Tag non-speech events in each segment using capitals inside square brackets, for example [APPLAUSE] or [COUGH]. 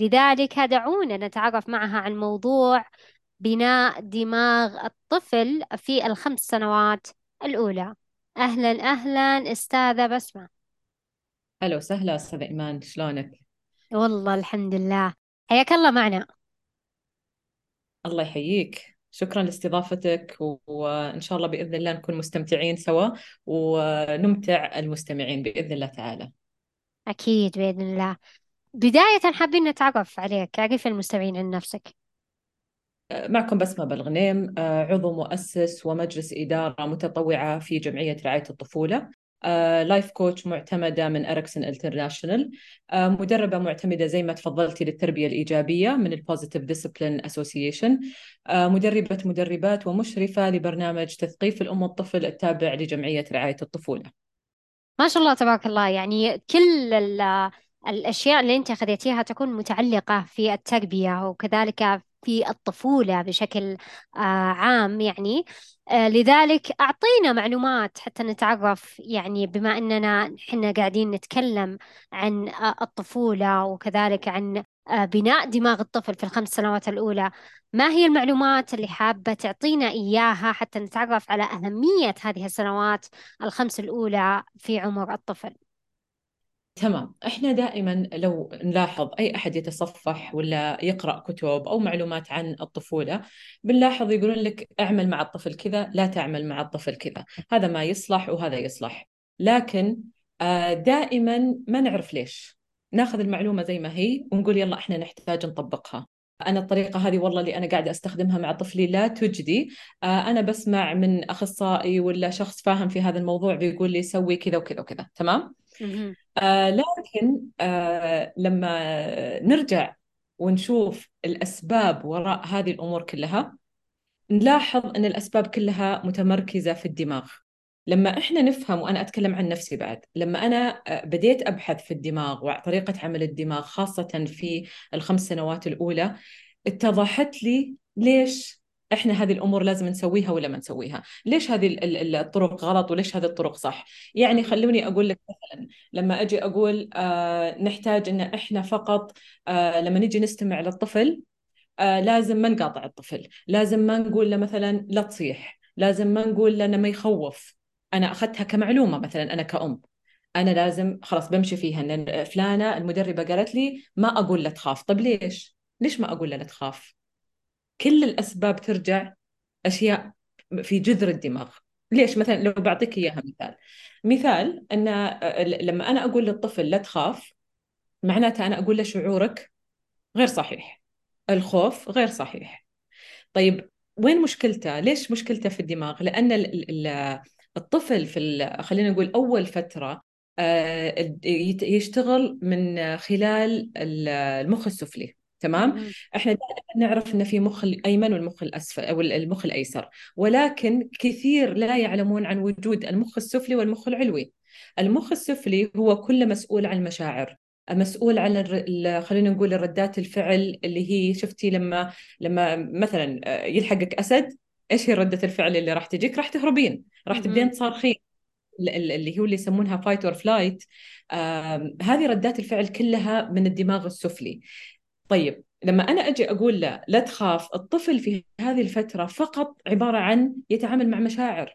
لذلك دعونا نتعرف معها عن موضوع بناء دماغ الطفل في الخمس سنوات الأولى. أهلا أهلا أستاذة بسمة. هلا وسهلا أستاذة إيمان شلونك؟ والله الحمد لله. حياك الله معنا. الله يحييك. شكرا لاستضافتك وإن شاء الله بإذن الله نكون مستمتعين سوا ونمتع المستمعين بإذن الله تعالى. أكيد بإذن الله. بداية حابين نتعرف عليك عرف المستمعين عن نفسك معكم بسمة بالغنيم عضو مؤسس ومجلس إدارة متطوعة في جمعية رعاية الطفولة. life coach معتمدة من Erickson International مدربة معتمدة زي ما تفضلتي للتربية الإيجابية من ال Positive Discipline Association مدربة مدربات ومشرفة لبرنامج تثقيف الأم والطفل التابع لجمعية رعاية الطفولة. ما شاء الله تبارك الله يعني كل الأشياء اللي أنت أخذتيها تكون متعلقة في التربية وكذلك في الطفولة بشكل آه، عام يعني. آه، لذلك أعطينا معلومات حتى نتعرف يعني بما أننا حنا قاعدين نتكلم عن آه، الطفولة وكذلك عن بناء دماغ الطفل في الخمس سنوات الأولى. ما هي المعلومات اللي حابة تعطينا إياها حتى نتعرف على أهمية هذه السنوات الخمس الأولى في عمر الطفل؟ تمام. إحنا دائما لو نلاحظ أي أحد يتصفح ولا يقرأ كتب أو معلومات عن الطفولة بنلاحظ يقولون لك اعمل مع الطفل كذا لا تعمل مع الطفل كذا. هذا ما يصلح وهذا يصلح. لكن آه، دائما ما نعرف ليش. ناخذ المعلومة زي ما هي ونقول يلا إحنا نحتاج نطبقها. أنا الطريقة هذه والله اللي أنا قاعدة أستخدمها مع طفلي لا تجدي. آه، أنا بسمع من أخصائي ولا شخص فاهم في هذا الموضوع بيقول لي سوي كذا وكذا وكذا. تمام؟ آه لكن آه لما نرجع ونشوف الأسباب وراء هذه الأمور كلها نلاحظ أن الأسباب كلها متمركزة في الدماغ. لما إحنا نفهم وأنا أتكلم عن نفسي بعد لما أنا آه، بديت أبحث في الدماغ وطريقة عمل الدماغ خاصة في الخمس سنوات الأولى اتضحت لي ليش إحنا هذه الأمور لازم نسويها ولا ما نسويها؟ ليش هذه الطرق غلط وليش هذه الطرق صح؟ يعني خلوني أقول لك مثلا لما أجي أقول آه نحتاج إن إحنا فقط آه لما نجي نستمع للطفل آه لازم ما نقاطع الطفل لازم ما نقول له مثلا لا تصيح لازم ما نقول له ما يخوف. أنا أخذتها كمعلومة مثلا أنا كأم. أنا لازم خلاص بمشي فيها ان فلانة المدربة قالت لي ما أقول لا تخاف. طب ليش؟ ليش ما أقول لا تخاف؟ كل الأسباب ترجع أشياء في جذر الدماغ. ليش؟ مثلا لو بعطيك إياها مثال. مثال أن لما أنا أقول للطفل لا تخاف معناتها أنا أقول له شعورك غير صحيح. الخوف غير صحيح. طيب وين مشكلته؟ ليش مشكلته في الدماغ؟ لأن الطفل في خلينا نقول أول فترة آه، يشتغل من خلال المخ السفلي. تمام؟ إحنا دائما نعرف ان في مخ الايمن والمخ الأسفل أو المخ الأيسر. ولكن كثير لا يعلمون عن وجود المخ السفلي والمخ العلوي. المخ السفلي هو كله مسؤول عن المشاعر. مسؤول عن خلينا نقول الردات الفعل اللي هي شفتي لما لما مثلا آه، يلحقك أسد إيش هي ردة الفعل اللي راح تجيك؟ راح تهربين راح تبدين تصارخين. اللي هو اللي يسمونها fight or flight هذه ردات الفعل كلها من الدماغ السفلي. طيب لما أنا أجي أقول له لا تخاف الطفل في هذه الفترة فقط عبارة عن يتعامل مع مشاعر.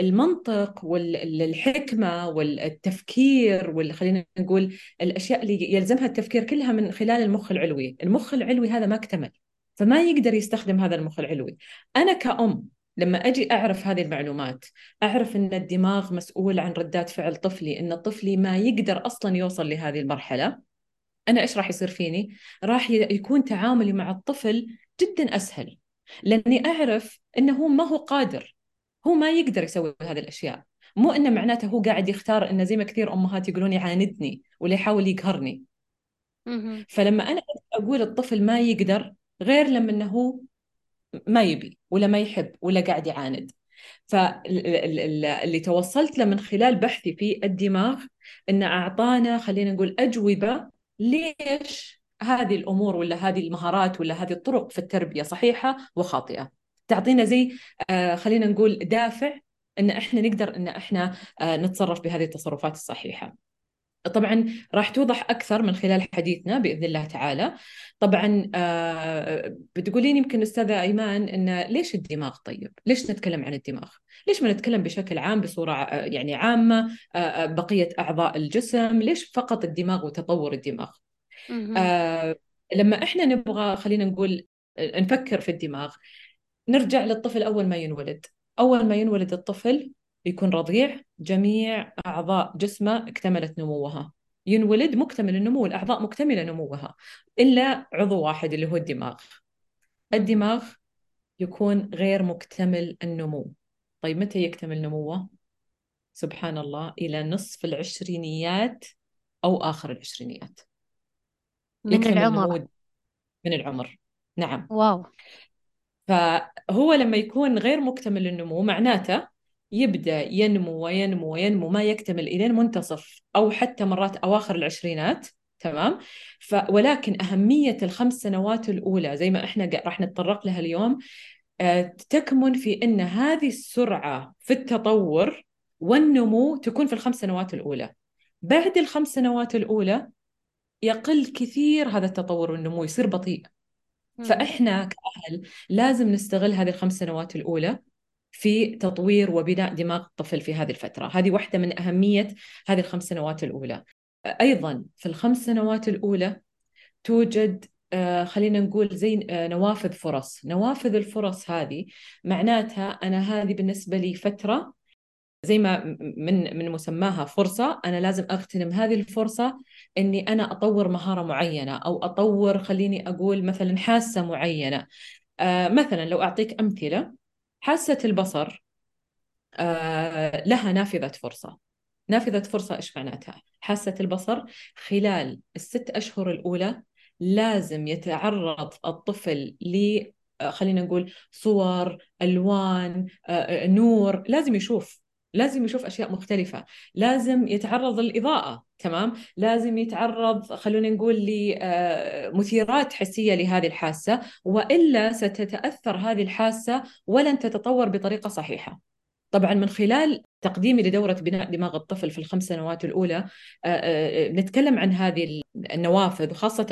المنطق والحكمة والتفكير وخلينا نقول الأشياء اللي يلزمها التفكير كلها من خلال المخ العلوي. المخ العلوي هذا ما اكتمل فما يقدر يستخدم هذا المخ العلوي. أنا كأم لما أجي أعرف هذه المعلومات أعرف أن الدماغ مسؤول عن ردات فعل طفلي أن طفلي ما يقدر أصلا يوصل لهذه المرحلة أنا إيش راح يصير فيني؟ راح يكون تعاملي مع الطفل جدا أسهل. لأني أعرف إنه هو ما هو قادر. هو ما يقدر يسوي هذه الأشياء. مو إنه معناته هو قاعد يختار إنه زي ما كثير أمهات يقولون يعاندني ولا يحاول يقهرني. فلما أنا أقول الطفل ما يقدر غير لما إنه هو ما يبي ولا ما يحب ولا قاعد يعاند. فاللي توصلت له من خلال بحثي في الدماغ ان أعطانا خلينا نقول أجوبة ليش هذه الأمور ولا هذه المهارات ولا هذه الطرق في التربية صحيحة وخاطئة؟ تعطينا زي آه خلينا نقول دافع إن إحنا نقدر إن إحنا آه نتصرف بهذه التصرفات الصحيحة. طبعا راح توضح أكثر من خلال حديثنا بإذن الله تعالى. طبعا آه بتقولين يمكن أستاذة أيمان إن ليش الدماغ طيب؟ ليش نتكلم عن الدماغ؟ ليش ما نتكلم بشكل عام بصورة آه، يعني عامة آه, آه، بقية أعضاء الجسم؟ ليش فقط الدماغ وتطور الدماغ؟ آه لما إحنا نبغى خلينا نقول نفكر في الدماغ نرجع للطفل أول ما ينولد. أول ما ينولد الطفل يكون رضيع جميع أعضاء جسمه اكتملت نموها. ينولد مكتمل النمو الأعضاء مكتملة نموها. إلا عضو واحد اللي هو الدماغ. الدماغ يكون غير مكتمل النمو. طيب متى يكتمل نموه؟ سبحان الله إلى نصف العشرينيات أو آخر العشرينيات. من العمر. من العمر. نعم. واو. فهو لما يكون غير مكتمل النمو معناته يبدأ ينمو وينمو وينمو ما يكتمل إلى منتصف أو حتى مرات أواخر العشرينات تمام؟ ف ولكن أهمية الخمس سنوات الأولى زي ما إحنا راح نتطرق لها اليوم آه، تكمن في أن هذه السرعة في التطور والنمو تكون في الخمس سنوات الأولى. بعد الخمس سنوات الأولى يقل كثير هذا التطور والنمو يصير بطيء. فإحنا كأهل لازم نستغل هذه الخمس سنوات الأولى في تطوير وبناء دماغ الطفل في هذه الفترة. هذه واحدة من أهمية هذه الخمس سنوات الأولى. أيضا في الخمس سنوات الأولى توجد آه، خلينا نقول زي آه، نوافذ فرص. نوافذ الفرص هذه معناتها أنا هذه بالنسبة لي فترة زي ما من من مسماها فرصة أنا لازم أغتنم هذه الفرصة إني أنا أطور مهارة معينة أو أطور خليني أقول مثلا حاسة معينة. آه مثلا لو أعطيك أمثلة حاسة البصر آه لها نافذة فرصة نافذة فرصة إيش معناتها؟ حاسة البصر خلال الست أشهر الأولى لازم يتعرض الطفل ل آه، خلينا نقول صور ألوان آه، نور لازم يشوف لازم يشوف أشياء مختلفة لازم يتعرض للإضاءة تمام؟ لازم يتعرض خلونا نقول لمثيرات حسية لهذه الحاسة وإلا ستتأثر هذه الحاسة ولن تتطور بطريقة صحيحة. طبعا من خلال تقديمي لدورة بناء دماغ الطفل في الخمس سنوات الأولى آه، آه، نتكلم عن هذه النوافذ وخاصة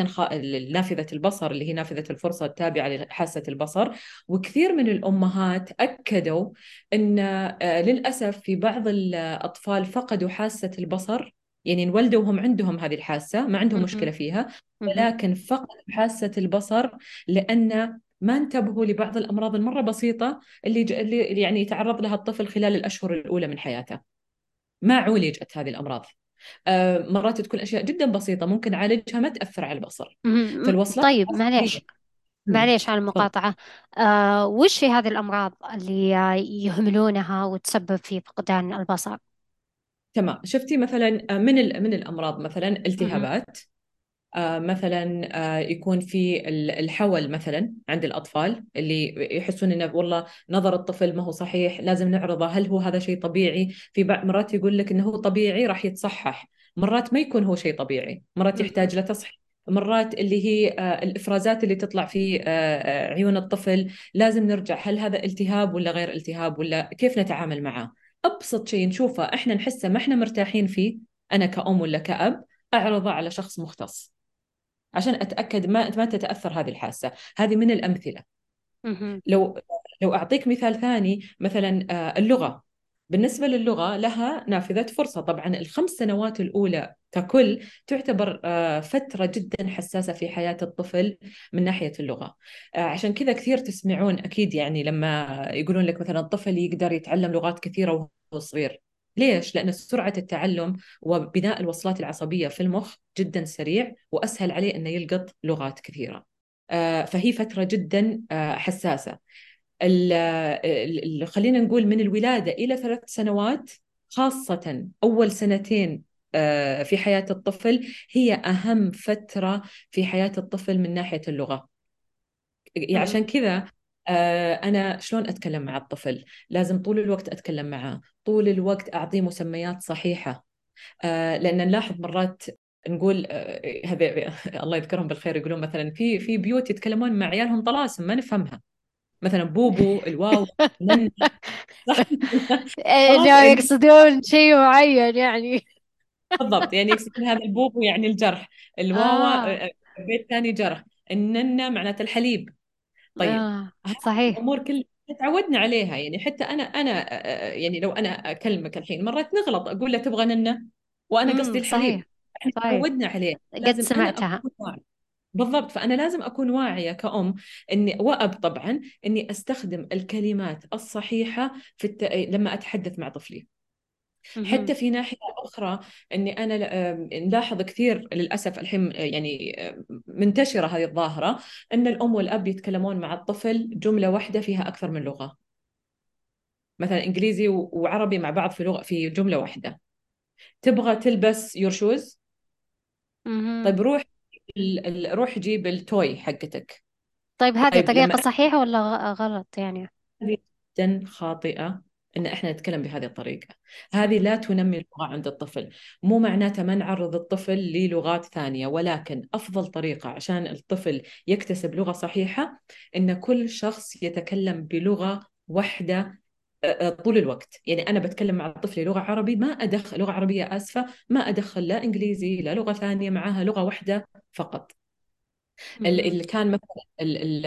نافذة البصر اللي هي نافذة الفرصة التابعة لحاسة البصر. وكثير من الأمهات أكدوا أن آه، للأسف في بعض الأطفال فقدوا حاسة البصر يعني انولدوا وهم عندهم هذه الحاسة ما عندهم مشكلة فيها ولكن فقدوا حاسة البصر لأن ما انتبهوا لبعض الأمراض المرة بسيطة اللي, ج... اللي يعني يتعرض لها الطفل خلال الأشهر الأولى من حياته. ما عولجت هذه الأمراض. آه مرات تكون أشياء جدا بسيطة ممكن اعالجها ما تأثر على البصر. فالوصلات طيب معليش. معليش على المقاطعة. آه وش هي هذه الأمراض اللي يهملونها وتسبب في فقدان البصر؟ تمام. شفتي مثلا من من الأمراض مثلا؟ التهابات آه، مثلا آه، يكون في الحول مثلا عند الأطفال اللي يحسون إنه والله نظر الطفل ما هو صحيح لازم نعرضه هل هو هذا شيء طبيعي؟ في بعض مرات يقول لك إنه هو طبيعي راح يتصحح. مرات ما يكون هو شيء طبيعي مرات يحتاج لتصحيح مرات اللي هي آه، الإفرازات اللي تطلع في عيون الطفل لازم نرجع هل هذا التهاب ولا غير التهاب ولا كيف نتعامل معه؟ أبسط شيء نشوفه إحنا نحسه ما إحنا مرتاحين فيه أنا كأم ولا كأب أعرضه على شخص مختص. عشان أتأكد ما ما تتأثر هذه الحاسة. هذه من الأمثلة. لو لو أعطيك مثال ثاني مثلا آه، اللغة. بالنسبة للغة لها نافذة فرصة. طبعا الخمس سنوات الأولى ككل تعتبر آه، فترة جدا حساسة في حياة الطفل من ناحية اللغة. آه، عشان كذا كثير تسمعون أكيد يعني لما يقولون لك مثلا الطفل يقدر يتعلم لغات كثيرة وهو صغير. ليش؟ لأن سرعة التعلم وبناء الوصلات العصبية في المخ جدا سريع وأسهل عليه أنه يلقط لغات كثيرة. آه، فهي فترة جدا حساسة. خلينا نقول من الولادة إلى ثلاث سنوات خاصة أول سنتين آه، في حياة الطفل هي أهم فترة في حياة الطفل من ناحية اللغة. يعني عشان كذا آه، أنا شلون أتكلم مع الطفل؟ لازم طول الوقت أتكلم معاه طول الوقت أعطيه مسميات صحيحة. آه، لأن نلاحظ مرات نقول هذا [LAUGHS] الله يذكرهم بالخير يقولون مثلا في في بيوت يتكلمون مع عيالهم طلاسم ما نفهمها. مثلا بوبو الواو صح؟ لا يقصدون شيء معين يعني. بالضبط يعني يقصدون هذا البوبو يعني الجرح. الواوا آه. بيت ثاني جرح. الننة معناته الحليب. طيب آه. صحيح. الأمور كل تعودنا عليها. يعني حتى أنا أنا يعني لو أنا أكلمك الحين مرات نغلط أقول له تبغى ننة؟ وأنا قصدي صحيح الحليب إحنا صحيح. تعودنا عليه قد سمعتها. بالضبط. فأنا لازم أكون واعية كأم إني وأب طبعا إني أستخدم الكلمات الصحيحة في الت... لما أتحدث مع طفلي. حتى في ناحية أخرى أني أنا ل- آم، نلاحظ كثير للأسف الحين يعني منتشرة هذه الظاهرة أن الأم والأب يتكلمون مع الطفل جملة واحدة فيها أكثر من لغة. مثلا إنجليزي و- وعربي مع بعض في لغة في جملة واحدة. تبغى تلبس يور شوز. طيب روح روح جيب التوي حقتك. طيب هذه طيب طريقة صحيحة ولا غلط يعني؟ هذه جدا خاطئة إن إحنا نتكلم بهذه الطريقة. هذه. لا تنمي اللغة عند الطفل. مو معناته ما نعرض الطفل للغات ثانية ولكن أفضل طريقة عشان الطفل يكتسب لغة صحيحة إن كل شخص يتكلم بلغة واحدة آه، آه، طول الوقت. يعني أنا بتكلم مع طفلي لغة عربي ما ادخل لغة عربية آسفة ما أدخل لا إنجليزي لا لغة ثانية معاها لغة واحدة. فقط. اللي كان مثلا ال ال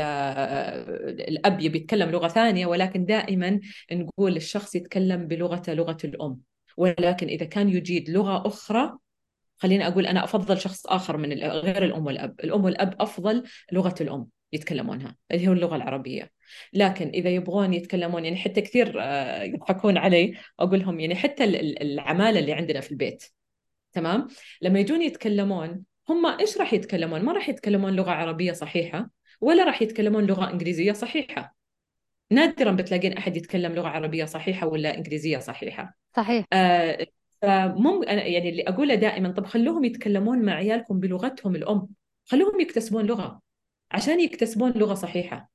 الأب يبي يتكلم لغة ثانية ولكن دائما نقول الشخص يتكلم بلغته لغة الأم. ولكن إذا كان يجيد لغة أخرى خليني أقول أنا أفضل شخص آخر من غير الأم والأب. الأم والأب أفضل لغة الأم يتكلمونها اللي هو اللغة العربية. لكن إذا يبغون يتكلمون يعني حتى كثير آه، يضحكون علي أقول لهم يعني حتى ال- ال- العمالة اللي عندنا في البيت تمام؟ لما يجون يتكلمون هم إيش راح يتكلمون؟ ما راح يتكلمون لغة عربية صحيحة ولا راح يتكلمون لغة إنجليزية صحيحة. نادرا بتلاقين أحد يتكلم لغة عربية صحيحة ولا إنجليزية صحيحة. صحيح. آه فمم أنا يعني اللي أقوله دائما طب خلوهم يتكلمون مع عيالكم بلغتهم الأم. خلوهم يكتسبون لغة عشان يكتسبون لغة صحيحة.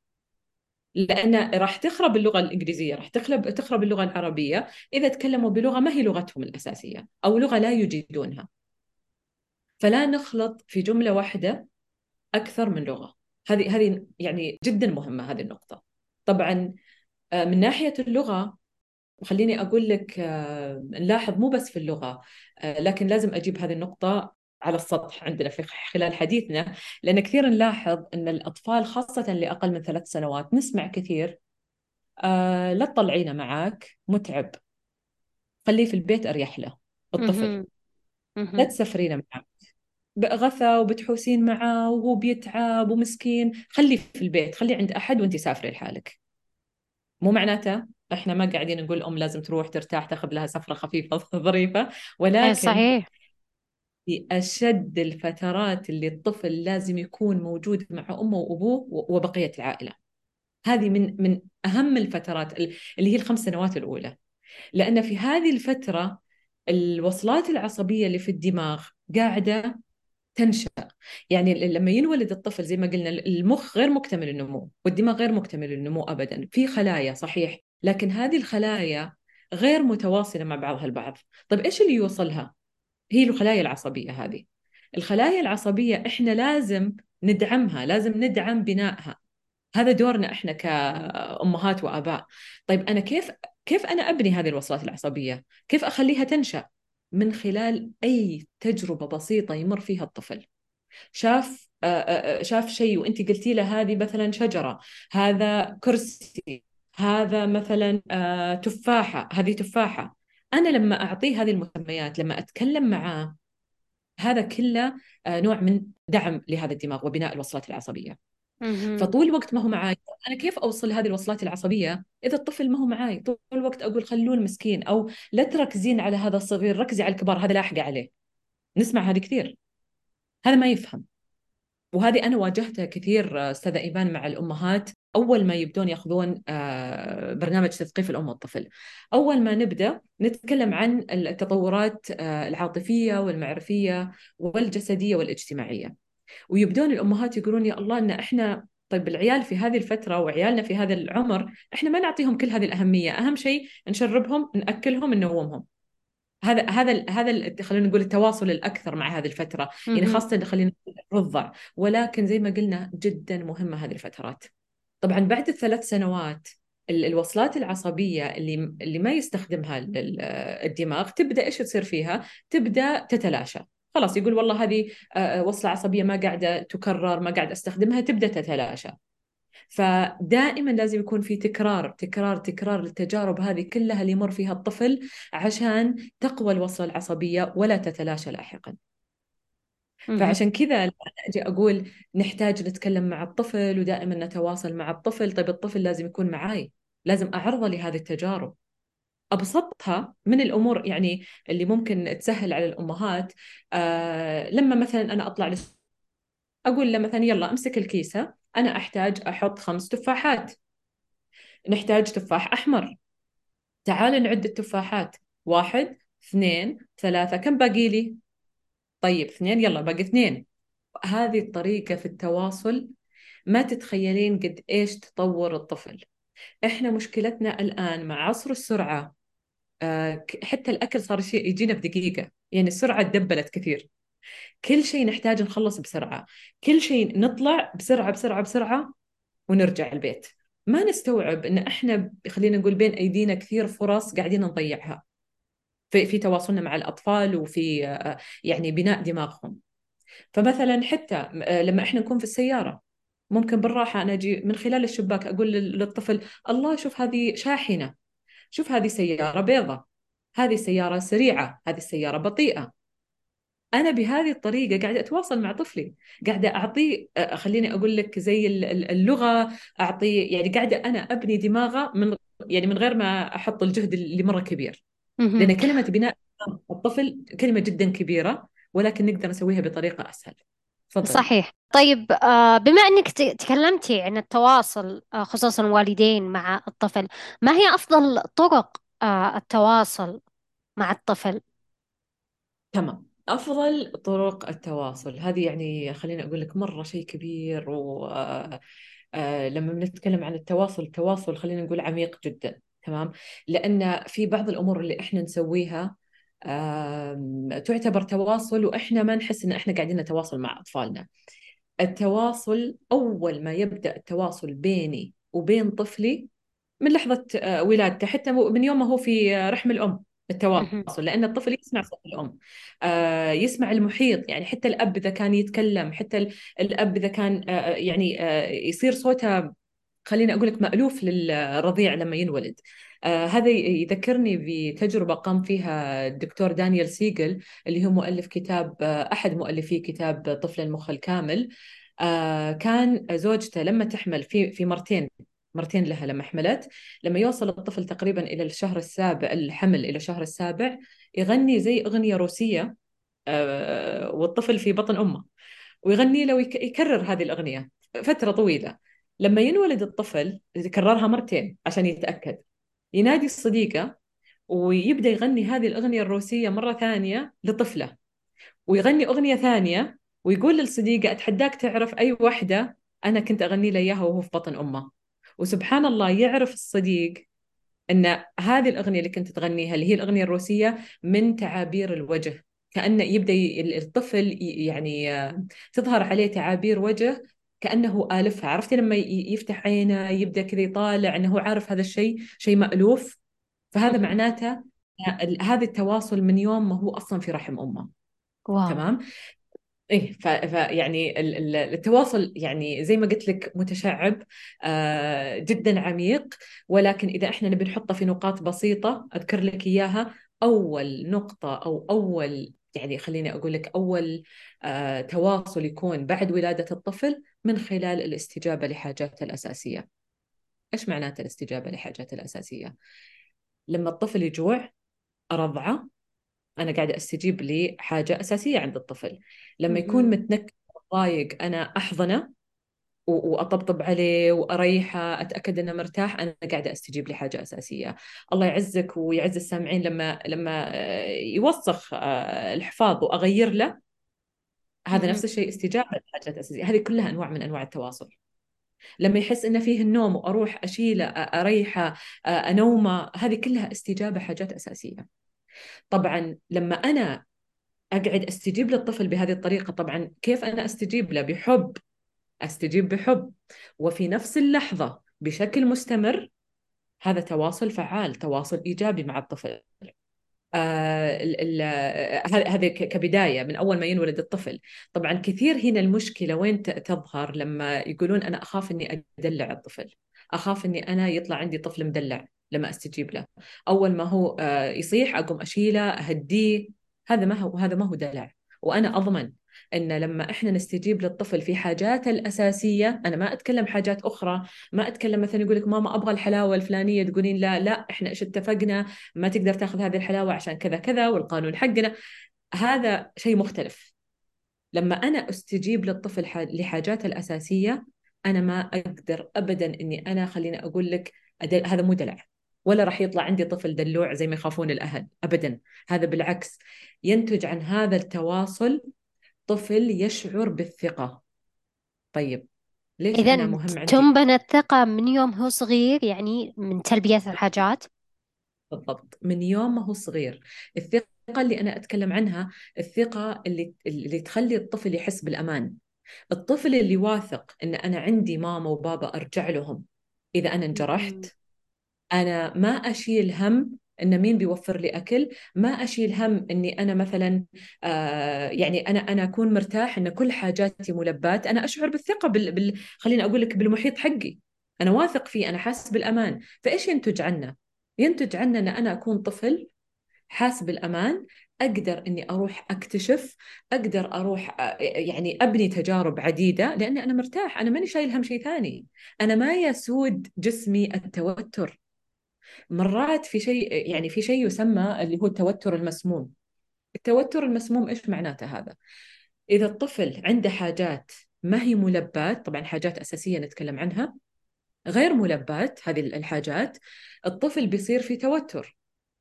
لأن راح تخرب اللغة الإنجليزية راح تخرب تخرب اللغة العربية إذا تكلموا بلغة ما هي لغتهم الأساسية أو لغة لا يجيدونها. فلا نخلط في جملة واحدة أكثر من لغة. هذه هذه يعني جدا مهمة هذه النقطة. طبعا آه، من ناحية اللغة خليني أقول لك آه، نلاحظ مو بس في اللغة آه، لكن لازم أجيب هذه النقطة على السطح عندنا في خلال حديثنا لأن كثير نلاحظ أن الأطفال خاصة اللي أقل من ثلاث سنوات نسمع كثير لا تطلعينه معاك متعب. خليه في البيت أريح له الطفل. لا مهم. تسفرينه معاك. غثى وبتحوسين معاه وهو بيتعب ومسكين. خليه في البيت خليه عند أحد وانت سافري لحالك. مو معناته إحنا ما قاعدين نقول الأم لازم تروح ترتاح تاخذ لها سفرة خفيفة [LAUGHS] ظريفة إيه ولكن صحيح. في أشد الفترات اللي الطفل لازم يكون موجود مع أمه وأبوه وبقية العائلة. هذه من من أهم الفترات اللي هي الخمس سنوات الأولى. لأن في هذه الفترة الوصلات العصبية اللي في الدماغ قاعدة تنشأ يعني لما ينولد الطفل زي ما قلنا المخ غير مكتمل النمو والدماغ غير مكتمل النمو أبدا في خلايا صحيح لكن هذه الخلايا غير متواصلة مع بعضها البعض طيب إيش اللي يوصلها؟ هي الخلايا العصبية هذه الخلايا العصبية إحنا لازم ندعمها لازم ندعم بنائها هذا دورنا إحنا كأمهات وآباء طيب أنا كيف كيف أنا أبني هذه الوصلات العصبية؟ كيف أخليها تنشأ؟ من خلال أي تجربة بسيطة يمر فيها الطفل. شاف آه، آه، آه، شاف شيء وأنت قلتي له هذه مثلا شجرة هذا كرسي هذا مثلا تفاحة هذه تفاحة. أنا لما أعطيه هذه المسميات لما أتكلم معاه هذا كله نوع من دعم لهذا الدماغ وبناء الوصلات العصبية. فطول الوقت ما هو معاي أنا كيف أوصل هذه الوصلات العصبية؟ إذا الطفل ما هو معاي طول الوقت أقول خلوه المسكين أو لا تركزين على هذا الصغير ركزي على الكبار هذا لاحقه عليه. نسمع هذه كثير. هذا ما يفهم. وهذه أنا واجهتها كثير أستاذة إيمان مع الأمهات. أول ما يبدون يأخذون آه، برنامج تثقيف الأم والطفل. أول ما نبدأ نتكلم عن التطورات آه، العاطفية والمعرفية والجسدية والاجتماعية. ويبدون الأمهات يقولون يا الله أن إحنا طيب العيال في هذه الفترة وعيالنا في هذا العمر إحنا ما نعطيهم كل هذه الأهمية. أهم شيء نشربهم نأكلهم ننومهم. هذا هذا هذا خلينا نقول التواصل الأكثر مع هذه الفترة. يعني خاصة خلينا نقول الرضع. ولكن زي ما قلنا جدا مهمة هذه الفترات. طبعا بعد الثلاث سنوات الوصلات العصبية اللي اللي ما يستخدمها الدماغ تبدأ إيش تصير فيها؟ تبدأ تتلاشى. خلاص يقول والله هذه وصلة عصبية ما قاعدة تكرر ما قاعد أستخدمها تبدأ تتلاشى. فدائما لازم يكون في تكرار تكرار تكرار للتجارب هذه كلها اللي يمر فيها الطفل عشان تقوى الوصلة العصبية ولا تتلاشى لاحقا. فعشان كذا أجي أقول نحتاج نتكلم مع الطفل ودائما نتواصل مع الطفل. طيب الطفل لازم يكون معاي لازم أعرضه لهذه التجارب. أبسطها من الأمور يعني اللي ممكن تسهل على الأمهات. آه لما مثلا أنا أطلع أقول له مثلا يلا أمسك الكيسة أنا أحتاج أحط خمس تفاحات. نحتاج تفاح أحمر. تعال نعد التفاحات. واحد اثنين ثلاثة. كم باقي لي؟ طيب اثنين. يلا باقي اثنين. هذه الطريقة في التواصل. ما تتخيلين قد إيش تطور الطفل. إحنا مشكلتنا الآن مع عصر السرعة. آه، حتى الأكل صار شيء يجينا بدقيقة. يعني السرعة تدبلت كثير. كل شيء نحتاج نخلص بسرعة. كل شيء نطلع بسرعة بسرعة بسرعة ونرجع البيت. ما نستوعب إن إحنا خلينا نقول بين أيدينا كثير فرص قاعدين نضيعها. في في تواصلنا مع الأطفال وفي آه، يعني بناء دماغهم. فمثلا حتى آه، لما إحنا نكون في السيارة ممكن بالراحة أنا أجي من خلال الشباك أقول للطفل الله شوف هذه شاحنة. شوف هذه سيارة بيضة هذه سيارة سريعة هذه السياره بطيئة. أنا بهذه الطريقة قاعدة أتواصل مع طفلي قاعدة أعطيه خليني أقول لك زي اللغة أعطيه يعني قاعدة أنا أبني دماغه من يعني من غير ما أحط الجهد اللي مرة كبير. لأن كلمة بناء الطفل كلمة جدا كبيرة ولكن نقدر نسويها بطريقة أسهل. فضل. صحيح. طيب آه، بما إنك تكلمتي عن التواصل آه، خصوصا الوالدين مع الطفل ما هي أفضل طرق آه، التواصل مع الطفل؟ تمام. أفضل طرق التواصل هذه يعني خليني أقول لك مرة شيء كبير و لما بنتكلم عن التواصل التواصل خلينا نقول عميق جدا تمام؟ لأن في بعض الأمور اللي إحنا نسويها تعتبر تواصل وإحنا ما نحس إن إحنا قاعدين نتواصل مع أطفالنا. التواصل أول ما يبدأ التواصل بيني وبين طفلي من لحظة آه، ولادته حتى من يوم ما هو في رحم الأم التواصل لأن الطفل يسمع صوت الأم آه يسمع المحيط يعني حتى الأب إذا كان يتكلم حتى الأب إذا كان آه, آه، يعني آه يصير صوته خليني أقول لك مألوف للرضيع لما ينولد. آه هذا يذكرني بتجربة قام فيها الدكتور دانيال سيجل اللي هو مؤلف كتاب آه أحد مؤلفي كتاب طفل المخ الكامل. آه كان زوجته لما تحمل في في مرتين مرتين لها لما حملت لما يوصل الطفل تقريبا إلى الشهر السابع الحمل إلى الشهر السابع يغني زي أغنية روسية آه، والطفل في بطن أمه ويغني له ويكرر هذه الأغنية فترة طويلة. لما ينولد الطفل يكررها مرتين عشان يتأكد. ينادي الصديقة ويبدأ يغني هذه الأغنية الروسية مرة ثانية لطفله ويغني أغنية ثانية ويقول للصديقة أتحداك تعرف أي وحدة أنا كنت أغني له إياها وهو في بطن أمه؟ وسبحان الله يعرف الصديق أن هذه الأغنية اللي كنت تغنيها اللي هي الأغنية الروسية من تعابير الوجه كانه يبدأ الطفل يعني آه، تظهر عليه تعابير وجه كأنه آلفها. عرفتي لما يفتح عينه يبدأ كذا يطالع إنه هو عارف هذا الشيء شيء مألوف. فهذا معناته هذا التواصل من يوم ما هو أصلا في رحم أمه. واو. تمام؟ إيه ف... ف يعني التواصل يعني زي ما قلت لك متشعب آه جدا عميق. ولكن إذا إحنا نبي نحطه في نقاط بسيطة أذكر لك إياها. أول نقطة أو أول يعني خليني أقول لك أول آه تواصل يكون بعد ولادة الطفل من خلال الاستجابة لحاجاته الأساسية. إيش معناته الاستجابة لحاجاته الأساسية؟ لما الطفل يجوع أرضعه أنا قاعدة أستجيب لحاجة أساسية عند الطفل لما يكون متنكد ضايق أنا أحضنه وأطبطب عليه وأريحه أتأكد إنه مرتاح أنا قاعدة أستجيب لحاجة أساسية الله يعزك ويعز السامعين لما لما يوسخ آه، الحفاظ وأغير له هذا نفس الشيء استجابة لحاجات أساسية. هذه كلها أنواع من أنواع التواصل. لما يحس إن فيه النوم وأروح أشيله أريحه أنومه هذه كلها استجابة حاجات أساسية. طبعا لما أنا أقعد أستجيب للطفل بهذه الطريقة طبعا كيف أنا أستجيب له؟ بحب. أستجيب بحب. وفي نفس اللحظة بشكل مستمر هذا تواصل فعال تواصل إيجابي مع الطفل. آه هذه كبداية من أول ما ينولد الطفل. طبعا كثير هنا المشكلة وين تظهر لما يقولون أنا أخاف أني أدلع الطفل. أخاف أني أنا يطلع عندي طفل مدلع لما أستجيب له. أول ما هو آه يصيح أقوم أشيله أهديه هذا ما هو هذا ما هو دلع. وأنا أضمن إن لما إحنا نستجيب للطفل في حاجاته الأساسية أنا ما أتكلم حاجات أخرى ما أتكلم مثلا يقول لك ماما أبغى الحلاوة الفلانية تقولين لا لا إحنا إيش اتفقنا؟ ما تقدر تأخذ هذه الحلاوة عشان كذا كذا والقانون حقنا. هذا شيء مختلف. لما أنا أستجيب للطفل لحاجاته الأساسية أنا ما أقدر ابدا إني أنا خليني أقول لك هذا مو دلع. ولا راح يطلع عندي طفل دلوع زي ما يخافون الأهل ابدا. هذا بالعكس. ينتج عن هذا التواصل طفل يشعر بالثقة. طيب ليش إذا مهم عندي؟ تنبنى الثقة من يوم هو صغير يعني من تلبية الحاجات. بالضبط من يوم ما هو صغير. الثقة اللي أنا أتكلم عنها الثقة اللي اللي تخلي الطفل يحس بالأمان. الطفل اللي واثق إن أنا عندي ماما وبابا أرجع لهم إذا أنا انجرحت أنا ما أشيل هم إن مين بيوفر لي أكل؟ ما أشيل هم إني أنا مثلا آه يعني أنا أنا أكون مرتاح إن كل حاجاتي ملبات. أنا أشعر بالثقة بال, بال... خليني أقول لك بالمحيط حقي. أنا واثق فيه أنا حاسس بالأمان. فإيش ينتج عنا ينتج عنا إن أنا أكون طفل حاس بالأمان أقدر إني أروح أكتشف أقدر أروح آه، يعني أبني تجارب عديدة لاني أنا مرتاح. أنا ماني شايل هم شيء ثاني. أنا ما يسود جسمي التوتر. مرات في شيء يعني في شيء يسمى اللي هو التوتر المسموم. التوتر المسموم إيش معناته هذا؟ إذا الطفل عنده حاجات ما هي ملبات طبعا حاجات أساسية نتكلم عنها غير ملبات هذه الحاجات الطفل بيصير في توتر.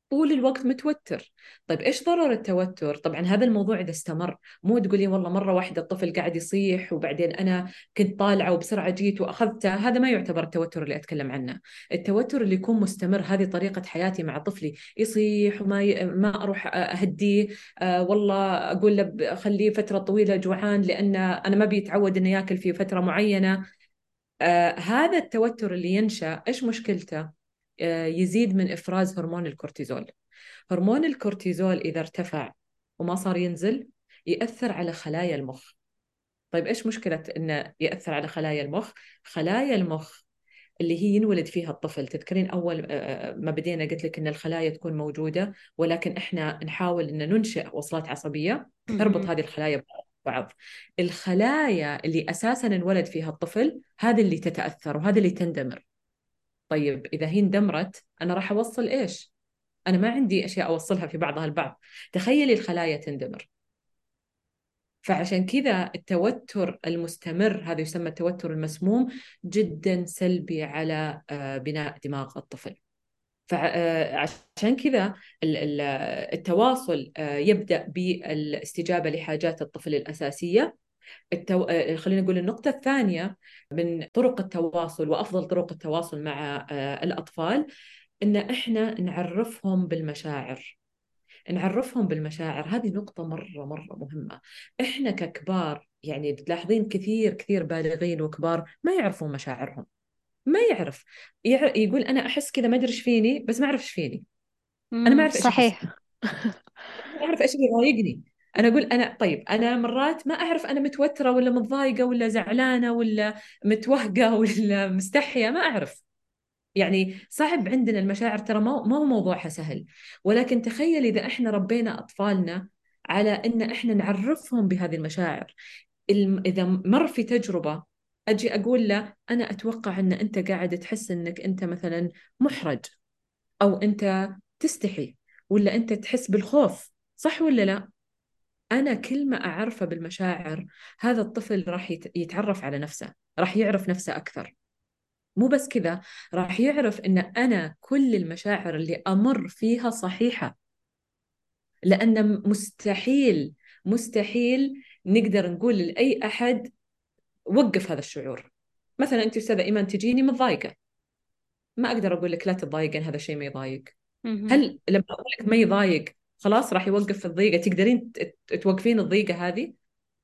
طول الوقت متوتر. طيب إيش ضرر التوتر؟ طبعا هذا الموضوع إذا استمر مو تقولي والله مرة واحدة الطفل قاعد يصيح وبعدين أنا كنت طالعة وبسرعة جيت وأخذته هذا ما يعتبر التوتر اللي أتكلم عنه. التوتر اللي يكون مستمر هذه طريقة حياتي مع طفلي يصيح وما ي... ما أروح أهديه آه والله أقول له خليه فترة طويلة جوعان لأن أنا ما بيتعود إنه ياكل في فترة معينة. آه هذا التوتر اللي ينشأ إيش مشكلته؟ يزيد من إفراز هرمون الكورتيزول. هرمون الكورتيزول إذا ارتفع وما صار ينزل يأثر على خلايا المخ. طيب إيش مشكلة إنه يأثر على خلايا المخ؟ خلايا المخ اللي هي ينولد فيها الطفل. تذكرين أول آه، آه، ما بدينا قلت لك إن الخلايا تكون موجودة ولكن إحنا نحاول إن ننشئ وصلات عصبية تربط هذه الخلايا ببعض. الخلايا اللي أساسا انولد فيها الطفل هذه اللي تتأثر وهذه اللي تندمر. طيب إذا هي اندمرت أنا راح أوصل إيش؟ أنا ما عندي أشياء أوصلها في بعضها البعض. تخيلي الخلايا تندمر. فعشان كذا التوتر المستمر هذا يسمى التوتر المسموم جدا سلبي على آه، بناء دماغ الطفل. فعشان آه، كذا التواصل آه، يبدأ بالإستجابة لحاجات الطفل الأساسية. التو... آه، خلينا نقول النقطة الثانية من طرق التواصل وأفضل طرق التواصل مع آه، الأطفال إن إحنا نعرفهم بالمشاعر. نعرفهم بالمشاعر. هذه نقطة مرة مرة مهمة. إحنا ككبار يعني بتلاحظين كثير كثير بالغين وكبار ما يعرفون مشاعرهم. ما يعرف. يقول أنا أحس كذا ما أدري إيش فيني بس ما أعرف إيش فيني. أنا ما أعرف صحيح. [LAUGHS] ما أعرف إيش اللي يضايقني. أنا أقول أنا طيب أنا مرات ما أعرف أنا متوترة ولا متضايقة ولا زعلانة ولا متوهقة [LAUGHS] ولا مستحية ما أعرف. يعني صعب عندنا المشاعر ترى ما هو موضوعها سهل. ولكن تخيل إذا إحنا ربينا أطفالنا على إن إحنا نعرفهم بهذه المشاعر. إذا مر في تجربة أجي أقول له أنا أتوقع إن أنت قاعد تحس إنك أنت مثلا محرج أو أنت تستحي ولا أنت تحس بالخوف صح ولا لا؟ أنا كل ما أعرفه بالمشاعر هذا الطفل راح يتعرف على نفسه راح يعرف نفسه أكثر. مو بس كذا راح يعرف أن أنا كل المشاعر اللي أمر فيها صحيحة. لأن مستحيل مستحيل نقدر نقول لأي أحد وقف هذا الشعور. مثلا انت أستاذة إيمان تجيني متضايقة. ما أقدر أقول لك لا تتضايقين هذا شيء ما يضايق. هل لما أقول لك ما يضايق خلاص راح يوقف الضيقة. تقدرين توقفين الضيقة هذه؟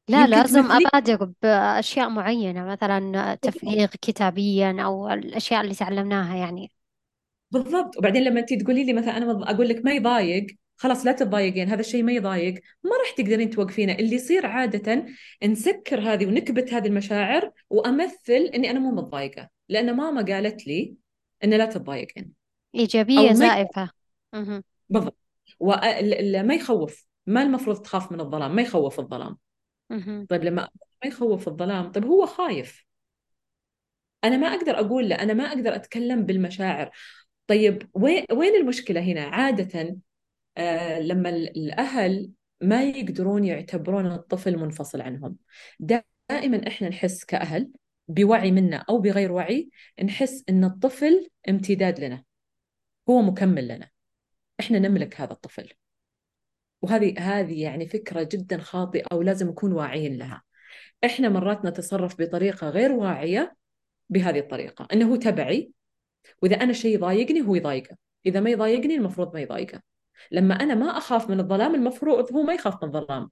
لا لازم أبادر بأشياء معينة مثلا تفريغ كتابيا أو الأشياء اللي تعلمناها يعني. بالضبط. وبعدين لما انت تقولي لي مثلا أنا أقول لك ما يضايق خلاص لا تتضايقين هذا الشيء ما يضايق ما راح تقدرين توقفينه. اللي يصير عادة نسكر هذه ونكبت هذه المشاعر وأمثل إني أنا مو متضايقة لأن ماما قالت لي إن لا تتضايقين. إيجابية زائفة. بالضبط. وما يخوف ما المفروض تخاف من الظلام ما يخوف الظلام. طيب لما ما يخوف الظلام طيب هو خايف. أنا ما أقدر أقول له أنا ما أقدر أتكلم بالمشاعر. طيب وين وين المشكلة هنا؟ عادة آه لما الأهل ما يقدرون يعتبرون الطفل منفصل عنهم. دائما إحنا نحس كأهل بوعي منا أو بغير وعي نحس إن الطفل امتداد لنا. هو مكمل لنا. إحنا نملك هذا الطفل. وهذه هذه يعني فكرة جدا خاطئة ولازم نكون واعيين لها. إحنا مرات نتصرف بطريقة غير واعية بهذه الطريقة. إنه هو تبعي وإذا أنا شيء يضايقني هو يضايقه. إذا ما يضايقني المفروض ما يضايقه. لما أنا ما أخاف من الظلام المفروض هو ما يخاف من الظلام.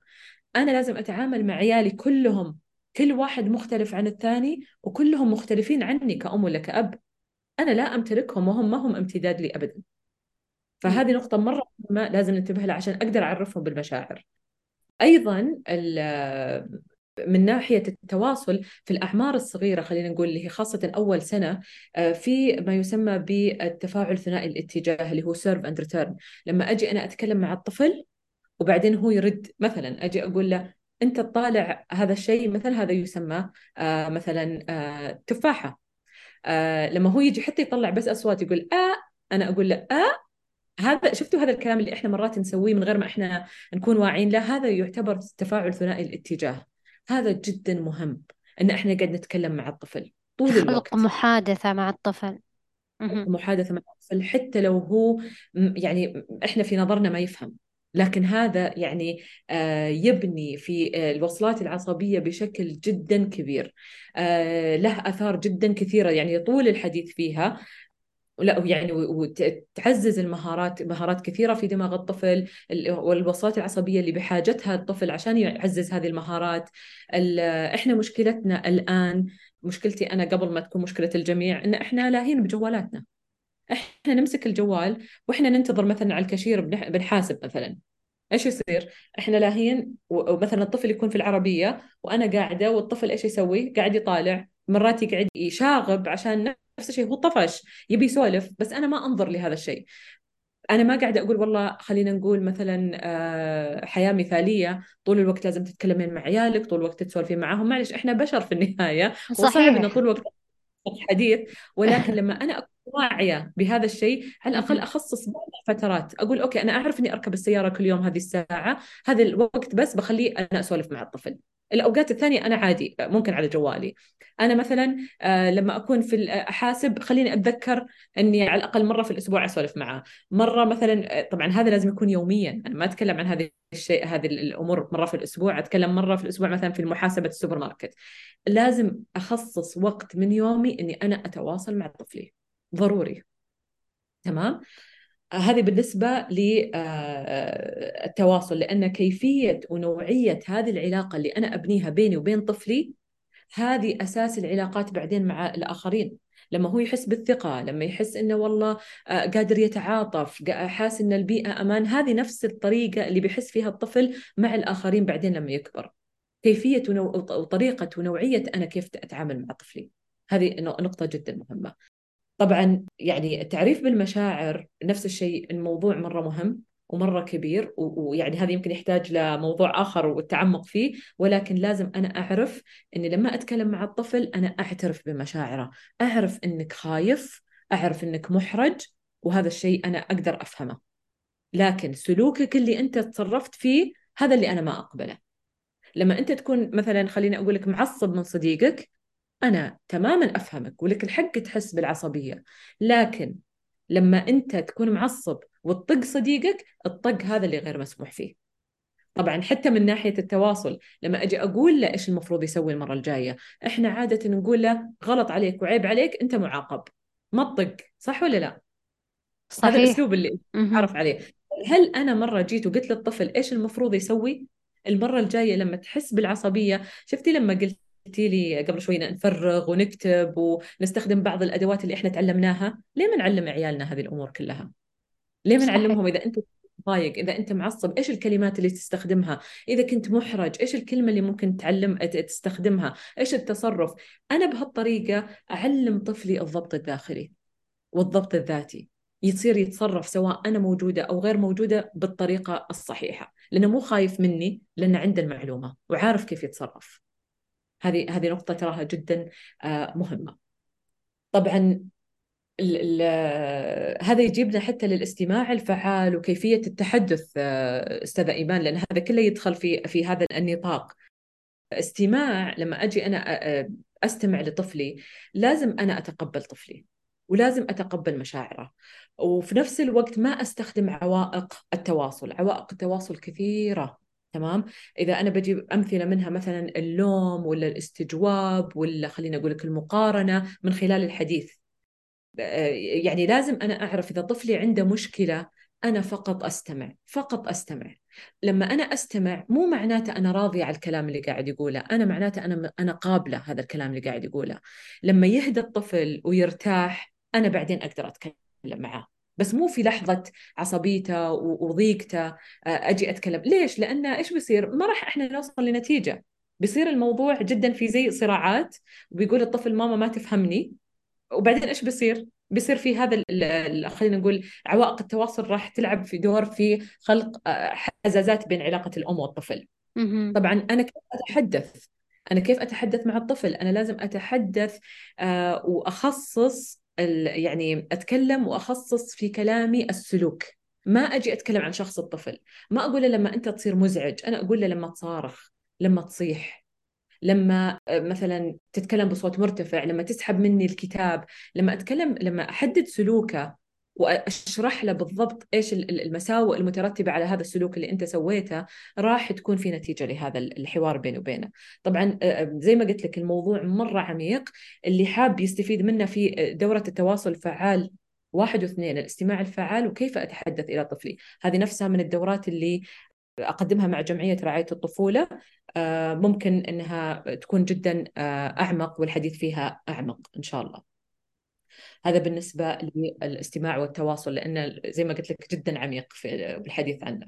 أنا لازم أتعامل مع عيالي كلهم كل واحد مختلف عن الثاني وكلهم مختلفين عني كأم ولا كأب. أنا لا أمتلكهم وهم ما هم امتداد لي أبدا. فهذه نقطة مرة مهمة لازم ننتبه لها عشان أقدر أعرفهم بالمشاعر. أيضا من ناحية التواصل في الأعمار الصغيرة خلينا نقول اللي هي خاصة أول سنة آه، في ما يسمى بالتفاعل ثنائي الاتجاه اللي هو serve and return لما أجي أنا أتكلم مع الطفل وبعدين هو يرد مثلا أجي أقول له أنت تطالع هذا الشيء مثلا هذا يسمى آه مثلا آه تفاحة. لما هو يجي حتى يطلع بس أصوات يقول آه أنا أقول له آه هذا شفتوا هذا الكلام اللي إحنا مرات نسويه من غير ما إحنا نكون واعيين؟ له هذا يعتبر تفاعل ثنائي الاتجاه. هذا جدا مهم إن إحنا قاعد نتكلم مع الطفل طول الوقت. خلق محادثة مع الطفل. محادثة مع الطفل حتى لو هو يعني إحنا في نظرنا ما يفهم. لكن هذا يعني آه، يبني في آه، الوصلات العصبية بشكل جدا كبير. آه، له آثار جدا كثيرة يعني طول الحديث فيها. لا يعني وتعزز المهارات مهارات كثيرة في دماغ الطفل والوصلات العصبية اللي بحاجتها الطفل عشان يعزز هذه المهارات إحنا مشكلتنا الآن مشكلتي أنا قبل ما تكون مشكلة الجميع إن إحنا لاهين بجوالاتنا إحنا نمسك الجوال وإحنا ننتظر مثلا على الكاشير بنحاسب مثلا إيش يصير؟ إحنا لاهين ومثلا الطفل يكون في العربية وأنا قاعدة والطفل إيش يسوي؟ قاعد يطالع مرات يقعد يشاغب عشان نفس الشيء هو طفش يبي يسولف بس أنا ما أنظر لهذا الشيء. أنا ما قاعدة أقول والله خلينا نقول مثلا آه، حياة مثالية طول الوقت لازم تتكلمين مع عيالك طول الوقت تسولفين معاهم. معلش إحنا بشر في النهاية صحيح. وصعب ان طول الوقت حديث. ولكن لما أنا أكون واعية بهذا الشيء على الأقل أخصص بعض الفترات. أقول okay أنا أعرف إني أركب السيارة كل يوم هذه الساعة هذا الوقت بس بخليه أنا أسولف مع الطفل. الأوقات الثانية أنا عادي ممكن على جوالي. أنا مثلا آه، لما أكون في أحاسب خليني أتذكر إني على الأقل مرة في الأسبوع أسولف معه مرة مثلا آه، طبعا هذا لازم يكون يوميا. أنا ما أتكلم عن هذه الشيء هذه الأمور مرة في الأسبوع. أتكلم مرة في الأسبوع مثلا في محاسبة السوبر ماركت. لازم أخصص وقت من يومي إني أنا أتواصل مع طفلي. ضروري. تمام؟ هذه بالنسبة للتواصل لأن كيفية ونوعية هذه العلاقة اللي أنا أبنيها بيني وبين طفلي هذه أساس العلاقات بعدين مع الآخرين. لما هو يحس بالثقة لما يحس إنه والله آه، قادر يتعاطف حاس إن البيئة أمان هذه نفس الطريقة اللي بيحس فيها الطفل مع الآخرين بعدين لما يكبر. كيفية وطريقة ونوعية أنا كيف أتعامل مع طفلي. هذه نقطة جدا مهمة. طبعا يعني التعريف بالمشاعر نفس الشيء الموضوع مرة مهم ومرة كبير ويعني هذا يمكن يحتاج لموضوع آخر والتعمق فيه ولكن لازم أنا أعرف أني لما أتكلم مع الطفل أنا أعترف بمشاعره أعرف أنك خايف أعرف أنك محرج وهذا الشيء أنا أقدر أفهمه. لكن سلوكك اللي أنت تصرفت فيه هذا اللي أنا ما أقبله. لما أنت تكون مثلا خليني أقول لك معصب من صديقك أنا تماما أفهمك ولك الحق تحس بالعصبية لكن لما أنت تكون معصب وتطق صديقك الطق هذا اللي غير مسموح فيه. طبعا حتى من ناحية التواصل لما أجي أقول له إيش المفروض يسوي المرة الجاية إحنا عادة نقول له غلط عليك وعيب عليك أنت معاقب. ما تطق صح ولا لا؟ صحيح. هذا الأسلوب اللي. أعرف عليه. هل أنا مرة جيت وقلت للطفل إيش المفروض يسوي؟ المرة الجاية لما تحس بالعصبية شفتي لما قلتي لي قبل شوي نفرغ ونكتب ونستخدم بعض الأدوات اللي إحنا تعلمناها. ليه ما نعلم عيالنا هذه الأمور كلها؟ ليه ما نعلمهم إذا أنت ضايق إذا أنت معصب؟ إيش الكلمات اللي تستخدمها؟ إذا كنت محرج إيش الكلمة اللي ممكن تعلم تستخدمها؟ إيش التصرف؟ أنا بهالطريقة أعلم طفلي الضبط الداخلي والضبط الذاتي. يصير يتصرف سواء أنا موجودة أو غير موجودة بالطريقة الصحيحة لأنه مو خايف مني لأنه عنده المعلومة وعارف كيف يتصرف. هذه هذه نقطة تراها جدا آه، مهمة. طبعا ال هذا يجيبنا حتى للاستماع الفعال وكيفية التحدث آه، أستاذة إيمان لأن هذا كله يدخل في في هذا النطاق. استماع لما أجي أنا آه، أستمع لطفلي لازم أنا أتقبل طفلي ولازم أتقبل مشاعره. وفي نفس الوقت ما أستخدم عوائق التواصل. عوائق التواصل كثيرة. تمام؟ إذا أنا بجيب أمثلة منها مثلا اللوم ولا الاستجواب ولا خلينا أقول لك المقارنة من خلال الحديث. يعني لازم أنا أعرف إذا طفلي عنده مشكلة أنا فقط أستمع فقط أستمع. لما أنا أستمع مو معناته أنا راضية على الكلام اللي قاعد يقوله أنا معناته أنا أنا قابلة هذا الكلام اللي قاعد يقوله. لما يهدى الطفل ويرتاح أنا بعدين أقدر أتكلم معاه بس مو في لحظة عصبيته وضيقته أجي أتكلم ليش؟ لأن إيش بيصير؟ ما راح إحنا نوصل لنتيجة بيصير الموضوع جدا في زي صراعات وبيقول الطفل ماما ما تفهمني وبعدين إيش بيصير؟ بيصير في هذا خلينا نقول عوائق التواصل راح تلعب في دور في خلق آه، حزازات بين علاقة الأم والطفل. طبعا أنا كيف أتحدث؟ أنا كيف أتحدث مع الطفل؟ أنا لازم أتحدث آه، وأخصص يعني أتكلم وأخصص في كلامي السلوك. ما أجي أتكلم عن شخص الطفل، ما أقول له لما أنت تصير مزعج، أنا أقول له لما تصارخ، لما تصيح، لما آه، مثلا تتكلم بصوت مرتفع لما تسحب مني الكتاب لما أتكلم لما أحدد سلوكه وأشرح له بالضبط إيش المساوئ المترتبة على هذا السلوك اللي أنت سويته راح تكون في نتيجة لهذا الحوار بيني وبينه. طبعا زي ما قلت لك الموضوع مرة عميق. اللي حاب يستفيد منه في دورة التواصل الفعال واحد واثنين الاستماع الفعال وكيف أتحدث إلى طفلي، هذه نفسها من الدورات اللي أقدمها مع جمعية رعاية الطفولة. آه، ممكن أنها تكون جدا أعمق والحديث فيها أعمق إن شاء الله. هذا بالنسبة للاستماع والتواصل لأنه زي ما قلت لك جدا عميق في الحديث عنه.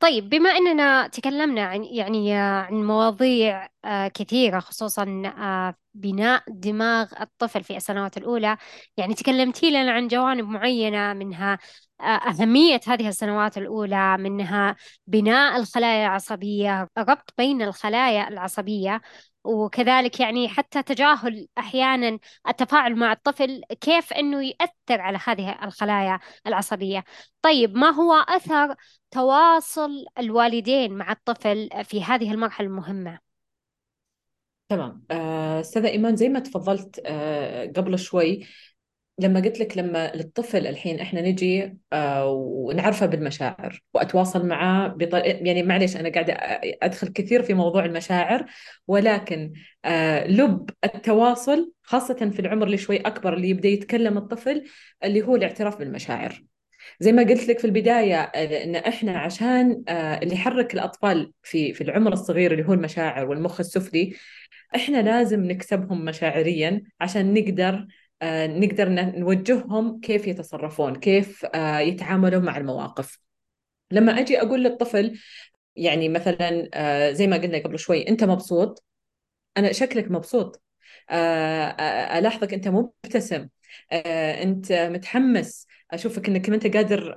طيب بما أننا تكلمنا عن يعني عن مواضيع آه، كثيرة خصوصا آه، بناء دماغ الطفل في السنوات الأولى يعني تكلمتي لنا عن جوانب معينة منها آه، أهمية هذه السنوات الأولى منها بناء الخلايا العصبية ربط بين الخلايا العصبية وكذلك يعني حتى تجاهل أحيانا التفاعل مع الطفل كيف أنه يأثر على هذه الخلايا العصبية. طيب ما هو أثر تواصل الوالدين مع الطفل في هذه المرحلة المهمة؟ تمام. آه، أستاذة إيمان زي ما تفضلت آه، قبل شوي لما قلت لك لما للطفل الحين إحنا نجي آه ونعرفه بالمشاعر وأتواصل معاه بطل... يعني معليش أنا قاعدة أدخل كثير في موضوع المشاعر ولكن آه لب التواصل خاصة في العمر اللي شوي أكبر اللي يبدأ يتكلم الطفل اللي هو الاعتراف بالمشاعر. زي ما قلت لك في البداية إن إحنا عشان آه اللي يحرك الأطفال في في العمر الصغير اللي هو المشاعر والمخ السفلي إحنا لازم نكسبهم مشاعريا عشان نقدر نقدر نوجههم كيف يتصرفون كيف آه، يتعاملون مع المواقف. لما أجي أقول للطفل يعني مثلا آه، زي ما قلنا قبل شوي أنت مبسوط؟ أنا شكلك مبسوط. ألاحظك أنت مبتسم. أنت متحمس. أشوفك أنك أنت قادر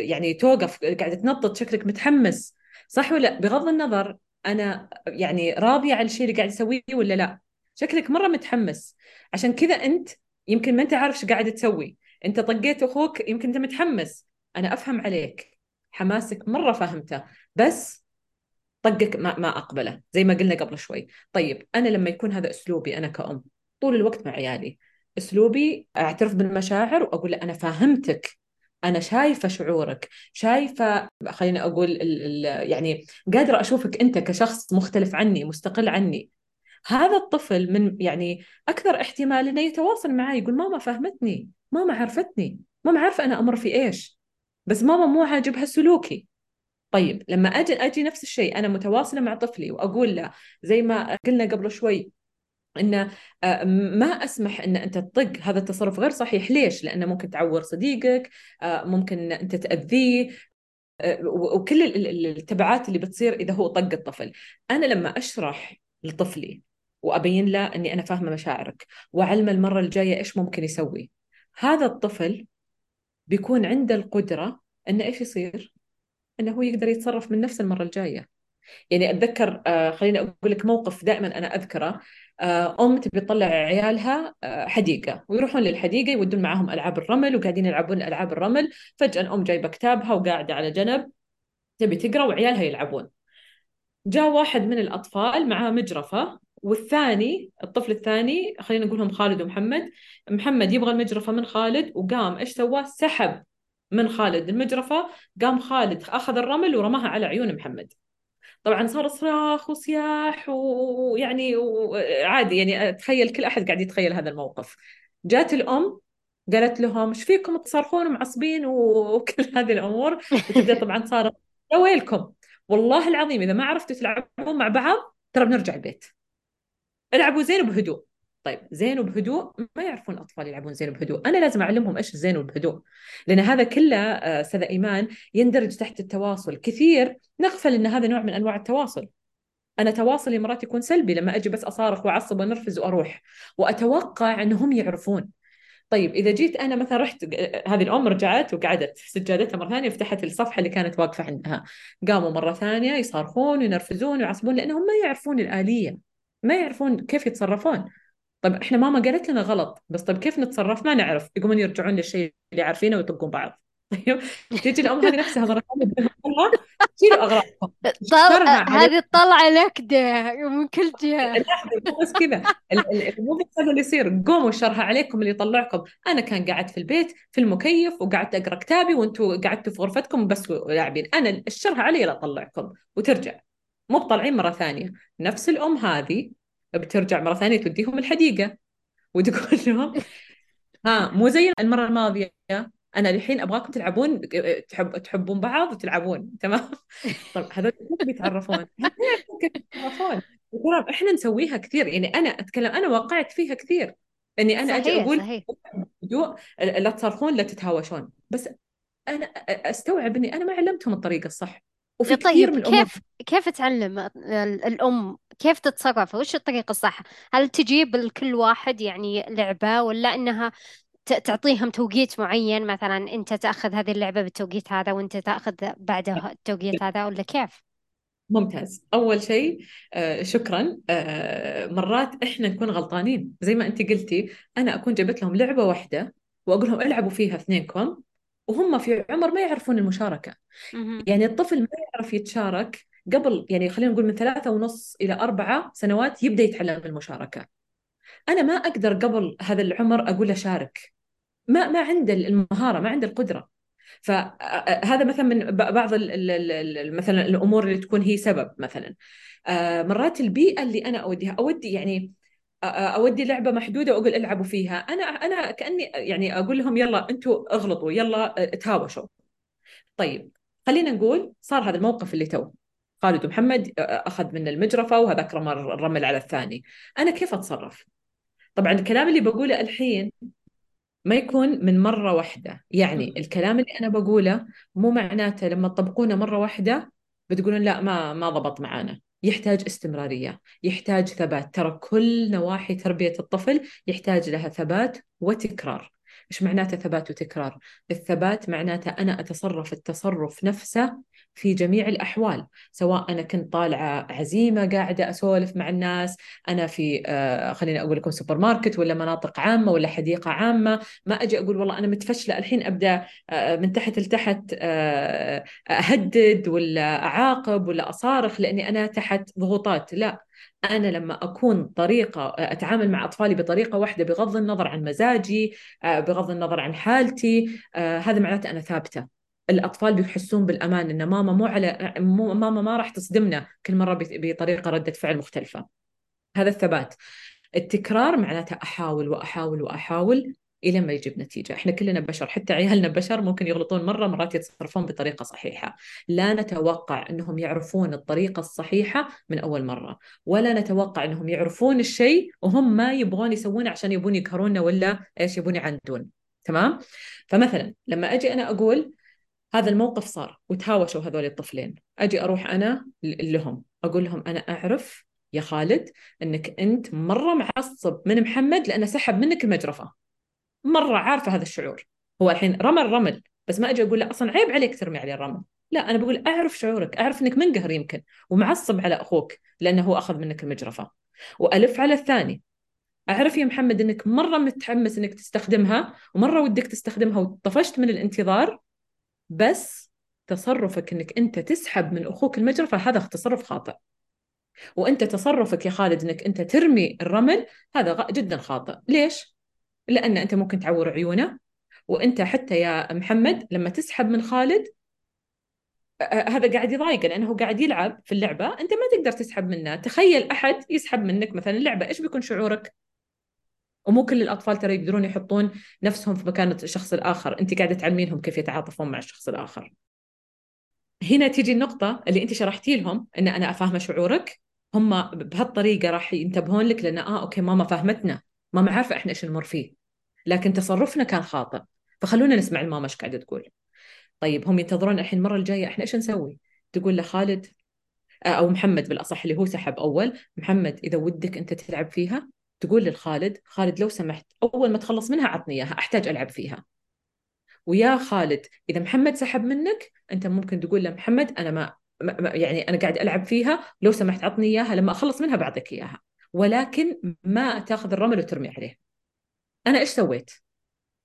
يعني توقف قاعد تنطط شكلك متحمس. صح ولا بغض النظر أنا يعني راضية على الشيء اللي قاعد أسويه ولا لأ؟ شكلك مرة متحمس. عشان كذا أنت يمكن ما أنت عارف إيش قاعد تسوي. أنت طقيت أخوك يمكن أنت متحمس. أنا أفهم عليك. حماسك مرة فهمته. بس طقك ما, ما أقبله زي ما قلنا قبل شوي. طيب أنا لما يكون هذا أسلوبي أنا كأم طول الوقت مع عيالي. أسلوبي أعترف بالمشاعر وأقول له أنا فاهمتك أنا شايفة شعورك. شايفة خليني أقول ال ال يعني قادرة أشوفك أنت كشخص مختلف عني مستقل عني. هذا الطفل من يعني أكثر احتمال أنه يتواصل معي يقول ماما فهمتني ماما عرفتني ماما عارفة أنا أمر في إيش بس ماما مو عاجبها سلوكي. طيب لما أجي أجي نفس الشيء أنا متواصلة مع طفلي وأقول له زي ما قلنا قبل شوي إن آه، ما أسمح إن أنت تطق هذا التصرف غير صحيح. ليش؟ لأنه ممكن تعور صديقك آه، ممكن أنت تأذيه آه، وكل التبعات اللي بتصير إذا هو طق الطفل. أنا لما أشرح لطفلي وأبين له إني أنا فاهمة مشاعرك. واعلمه المرة الجاية إيش ممكن يسوي. هذا الطفل بيكون عنده القدرة إنه إيش يصير؟ إنه هو يقدر يتصرف من نفس المرة الجاية. يعني أتذكر خليني أقول لك موقف دائما أنا أذكره. آه، أم تبي تطلع عيالها آه، حديقة ويروحون للحديقة يودون معاهم ألعاب الرمل وقاعدين يلعبون ألعاب الرمل. فجأة الأم جايبة كتابها وقاعدة على جنب تبي تقرأ وعيالها يلعبون. جاء واحد من الأطفال معاه مجرفة والثاني الطفل الثاني خلينا نقولهم خالد ومحمد. محمد يبغى المجرفة من خالد وقام إيش سوى؟ سحب من خالد المجرفة. قام خالد أخذ الرمل ورماها على عيون محمد. طبعا صار صراخ وصياح ويعني عادي يعني اتخيل كل أحد قاعد يتخيل هذا الموقف. جات الأم قالت لهم إيش فيكم تصرخون ومعصبين وكل هذه الأمور؟ وتبدا طبعا صار يا ويلكم والله العظيم إذا ما عرفتوا تلعبون مع بعض ترى بنرجع البيت. العبوا زين وبهدوء طيب زين وبهدوء ما يعرفون الاطفال يلعبون زين وبهدوء أنا لازم أعلمهم إيش الزين والبهدوء لأن هذا كله آه، أستاذ إيمان يندرج تحت التواصل كثير. نغفل إن هذا نوع من أنواع التواصل. أنا تواصلي مرات يكون سلبي لما أجي بس أصارخ وأعصب ونرفز وأروح وأتوقع إنهم يعرفون. طيب إذا جيت أنا مثلا رحت آه، هذه الام رجعت وقعدت سجادتها مرة ثانية فتحت الصفحة اللي كانت واقفة عندها. قاموا مرة ثانية يصارخون وينرفزون ويعصبون لأنهم ما يعرفون الآلية. ما يعرفون كيف يتصرفون. طيب إحنا ماما قالت لنا غلط بس طيب كيف نتصرف؟ ما نعرف يقومون يرجعون للشيء اللي عارفينه ويطقون بعض. [LAUGHS] طيب تيجي الأم هذه نفسها مره شيلوا أغراضكم. [LAUGHS] هذه الطلعه نكده من كل جهة. [LAUGHS] بس كذا. مو بس هذا اللي يصير. قوموا الشرها عليكم اللي يطلعكم. أنا كان قاعد في البيت في المكيف وقعدت أقرأ كتابي وأنتم قعدتوا في غرفتكم بس لاعبين. أنا الشرها علي لا أطلعكم وترجع. مو بطالعين مرة ثانية. نفس الأم هذه بترجع مرة ثانية توديهم الحديقة. وتقول لهم ها مو زي المرة الماضية. أنا الحين أبغاكم تلعبون تحب تحبون بعض وتلعبون تمام؟ [LAUGHS] طب هذول كيف بيتعرفون؟ [LAUGHS] كيف بيتعرفون؟ ترى إحنا نسويها كثير؟ يعني أنا أتكلم أنا وقعت فيها كثير. اني أنا صحيح أجي أقول. لا تصرخون لا تتهاوشون. بس أنا أستوعب إني أنا ما علمتهم الطريقة الصح. وفي طيب كثير من كيف كيف تعلم الأم كيف تتصرف؟ وش الطريقة الصح؟ هل تجيب لكل واحد يعني لعبة ولا إنها تعطيهم توقيت معين؟ مثلا أنت تأخذ هذه اللعبة بالتوقيت هذا وأنت تأخذ بعدها التوقيت هذا ولا كيف؟ ممتاز. أول شيء آه شكرا. آه مرات إحنا نكون غلطانين. زي ما أنت قلتي أنا أكون جبت لهم لعبة واحدة وأقول لهم ألعبوا فيها اثنينكم وهم في عمر ما يعرفون المشاركة. يعني الطفل ما يعرف يتشارك قبل يعني خلينا نقول من ثلاثة ونص إلى أربعة سنوات يبدأ يتعلم المشاركة. أنا ما أقدر قبل هذا العمر أقول له شارك ما ما عنده المهارة ما عنده القدرة. فهذا مثلا من بعض مثلا الأمور اللي تكون هي سبب مثلا. مرات البيئة اللي أنا أوديها أودي يعني أودي لعبة محدودة وأقول ألعبوا فيها. أنا أنا كأني يعني أقول لهم يلا أنتم اغلطوا يلا تهاوشوا. طيب خلينا نقول صار هذا الموقف اللي تو. خالد ومحمد أخذ من المجرفة وهذاك رمى الرمل على الثاني. أنا كيف أتصرف؟ طبعا الكلام اللي بقوله الحين ما يكون من مرة واحدة. يعني الكلام اللي أنا بقوله مو معناته لما تطبقونه مرة واحدة بتقولون لا ما ما ضبط معانا. يحتاج استمرارية يحتاج ثبات ترى كل نواحي تربية الطفل يحتاج لها ثبات وتكرار إيش معناته ثبات وتكرار؟ الثبات معناته أنا أتصرف التصرف نفسه في جميع الأحوال سواء أنا كنت طالعة عزيمة قاعدة أسولف مع الناس أنا في آه خليني أقول لكم سوبر ماركت ولا مناطق عامة ولا حديقة عامة ما أجي أقول والله أنا متفشلة الحين أبدأ آه من تحت لتحت آه أهدد ولا أعاقب ولا أصارخ لأني أنا تحت ضغوطات لا. أنا لما أكون طريقة أتعامل مع أطفالي بطريقة واحدة بغض النظر عن مزاجي بغض النظر عن حالتي هذا معناته أنا ثابتة. الأطفال بيحسون بالأمان إن ماما مو على مو ماما ما راح تصدمنا كل مرة بطريقة ردة فعل مختلفة. هذا الثبات. التكرار معناته أحاول وأحاول وأحاول إلى ما يجيب نتيجة، إحنا كلنا بشر حتى عيالنا بشر ممكن يغلطون مرة مرات يتصرفون بطريقة صحيحة، لا نتوقع إنهم يعرفون الطريقة الصحيحة من أول مرة، ولا نتوقع إنهم يعرفون الشيء وهم ما يبغون يسوونه عشان يبون يقهرونا ولا إيش يبون يعندون، تمام؟ فمثلا لما أجي أنا أقول هذا الموقف صار وتهاوشوا هذول الطفلين، أجي أروح أنا لهم. أقول لهم أنا أعرف يا خالد إنك أنت مرة معصب من محمد لأنه سحب منك المجرفة. مرة عارفة هذا الشعور. هو الحين رمى الرمل بس ما أجي أقول له أصلا عيب عليك ترمي عليه الرمل. لا أنا بقول أعرف شعورك. أعرف إنك منقهر يمكن. ومعصب على أخوك لأنه هو أخذ منك المجرفة. وألف على الثاني. أعرف يا محمد إنك مرة متحمس إنك تستخدمها ومرة ودك تستخدمها وطفشت من الانتظار. بس تصرفك إنك أنت تسحب من أخوك المجرفه هذا تصرف خاطئ. وأنت تصرفك يا خالد إنك أنت ترمي الرمل هذا جدا خاطئ. ليش؟ لأن أنت ممكن تعور عيونه. وأنت حتى يا محمد لما تسحب من خالد هذا قاعد يضايقه لأنه قاعد يلعب في اللعبة أنت ما تقدر تسحب منه. تخيل أحد يسحب منك مثلا اللعبة إيش بيكون شعورك؟ ومو كل الأطفال ترى يقدرون يحطون نفسهم في مكان الشخص الآخر. أنت قاعدة تعلمينهم كيف يتعاطفون مع الشخص الآخر. هنا تيجي النقطة اللي أنت شرحتي لهم أن أنا أفهم شعورك. هم بهالطريقة راح ينتبهون لك لأن آه أوكي ماما فهمتنا. ماما عارفة إحنا إيش نمر فيه. لكن تصرفنا كان خاطئ. فخلونا نسمع الماما إيش قاعدة تقول. طيب هم ينتظرون الحين المرة الجاية إحنا إيش نسوي؟ تقول له خالد آه، أو محمد بالأصح اللي هو سحب أول. محمد إذا ودك أنت تلعب فيها تقول للخالد خالد لو سمحت أول ما تخلص منها عطني إياها أحتاج ألعب فيها. ويا خالد إذا محمد سحب منك أنت ممكن تقول له محمد أنا ما يعني أنا قاعد ألعب فيها لو سمحت عطني إياها لما أخلص منها بعطيك إياها. ولكن ما تأخذ الرمل وترمي عليه. أنا إيش سويت؟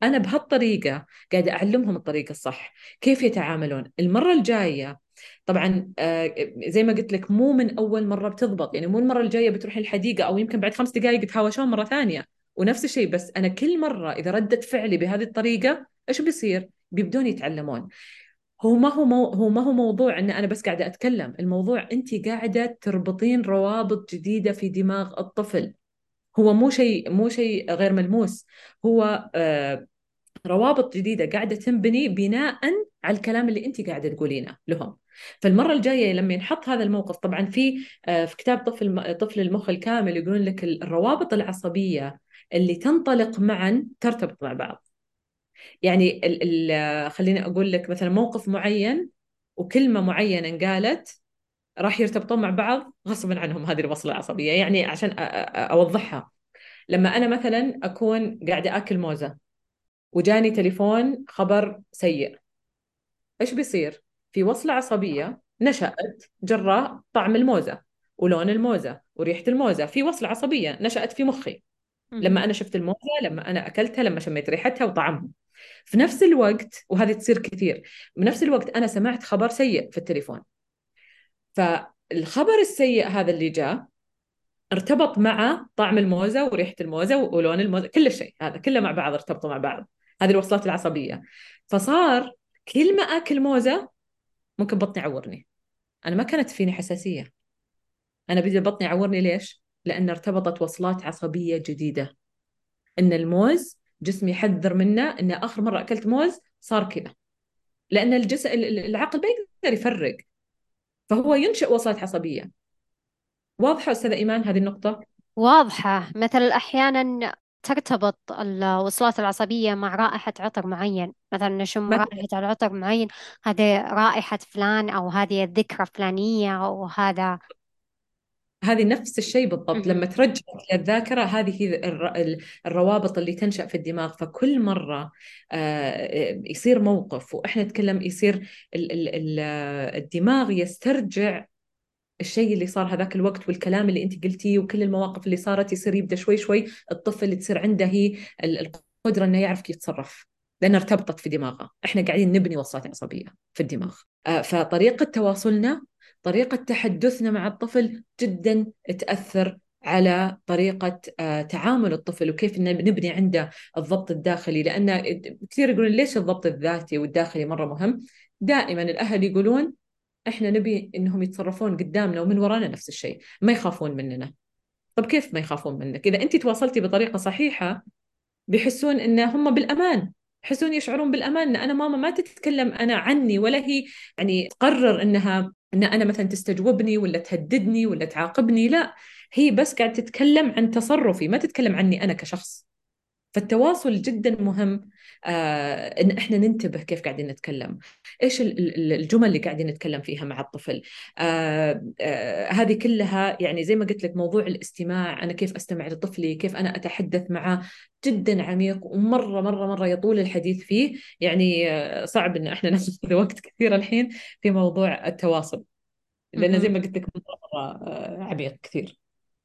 أنا بهالطريقة قاعدة أعلمهم الطريقة الصح. كيف يتعاملون؟ المرة الجاية طبعا آه، زي ما قلت لك مو من أول مرة بتضبط. يعني مو المرة الجاية بتروح الحديقة أو يمكن بعد خمس دقائق تهاوشون مرة ثانية. ونفس الشيء بس أنا كل مرة إذا ردت فعلي بهذه الطريقة إيش بيصير؟ بيبدون يتعلمون. هو ما هو مو... هو ما هو موضوع إن أنا بس قاعدة أتكلم. الموضوع انت قاعدة تربطين روابط جديدة في دماغ الطفل. هو مو شيء مو شيء غير ملموس. هو آه، روابط جديدة قاعدة تنبني بناء على الكلام اللي انت قاعدة تقولينه لهم. فالمرة الجاية لما ينحط هذا الموقف طبعا في آه، في كتاب طفل طفل المخ الكامل يقولون لك الروابط العصبية اللي تنطلق معا ترتبط مع بعض. يعني ال ال خليني أقول لك مثلا موقف معين وكلمة معينة انقالت راح يرتبطون مع بعض غصبا عنهم هذه الوصلة العصبية. يعني عشان أوضحها. لما أنا مثلا أكون قاعدة أكل موزة وجاني تليفون خبر سيء إيش بيصير؟ في وصلة عصبية نشأت جراء طعم الموزة ولون الموزة وريحة الموزة. في وصلة عصبية نشأت في مخي. لما أنا شفت الموزة لما أنا أكلتها لما شميت ريحتها وطعمها. في نفس الوقت وهذه تصير كثير بنفس الوقت أنا سمعت خبر سيء في التليفون. فالخبر السيء هذا اللي جاء ارتبط مع طعم الموزة وريحة الموزة ولون الموزة كل شيء هذا كله مع بعض ارتبطوا مع بعض. هذه الوصلات العصبية. فصار كل ما أكل موزة ممكن بطني يعورني. أنا ما كانت فيني حساسية. أنا بدي بطني يعورني ليش؟ لأن ارتبطت وصلات عصبية جديدة. إن الموز جسمي يحذر منه إن آخر مرة أكلت موز صار كذا. لأن الجسم العقل ما يقدر يفرق. فهو ينشئ وصلات عصبية. واضحة أستاذة إيمان هذه النقطة؟ واضحة. مثلا أحيانا ترتبط الوصلات العصبية مع رائحة عطر معين. مثلا نشم مثلا رائحة العطر معين؟ هذه رائحة فلان أو هذه الذكرى فلانية أو هذا. هذه نفس الشيء بالضبط. لما ترجع للذاكرة هذه الروابط اللي تنشأ في الدماغ. فكل مرة آه، يصير موقف وإحنا نتكلم يصير ال- ال- ال- الدماغ يسترجع الشيء اللي صار هذاك الوقت والكلام اللي أنت قلتيه وكل المواقف اللي صارت يصير يبدأ شوي شوي الطفل تصير عنده هي القدرة إنه يعرف كيف يتصرف لأنها ارتبطت في دماغه إحنا قاعدين نبني وصلات عصبية في الدماغ. آه، فطريقة تواصلنا طريقة تحدثنا مع الطفل جدا تأثر على طريقة آه، تعامل الطفل وكيف نبني عنده الضبط الداخلي. لأن كثير يقولون ليش الضبط الذاتي والداخلي مرة مهم؟ دائما الأهل يقولون إحنا نبي إنهم يتصرفون قدامنا ومن ورانا نفس الشيء. ما يخافون مننا. طب كيف ما يخافون منك؟ إذا أنت تواصلتي بطريقة صحيحة بيحسون إن هم بالأمان. يحسون يشعرون بالأمان إن أنا ماما ما تتكلم أنا عني ولا هي يعني تقرر إنها إن أنا مثلا تستجوبني ولا تهددني ولا تعاقبني لا. هي بس قاعدة تتكلم عن تصرفي ما تتكلم عني أنا كشخص. فالتواصل جدا مهم آه إن إحنا ننتبه كيف قاعدين نتكلم. إيش الجمل اللي قاعدين نتكلم فيها مع الطفل؟ آه آه هذه كلها يعني زي ما قلت لك موضوع الاستماع أنا كيف أستمع لطفلي كيف أنا أتحدث معه جدا عميق ومرة مرة مرة يطول الحديث فيه. يعني آه صعب إن إحنا [LAUGHS] نأخذ وقت كثير الحين في موضوع التواصل لأنه زي ما قلت لك مرة آه، عميق كثير.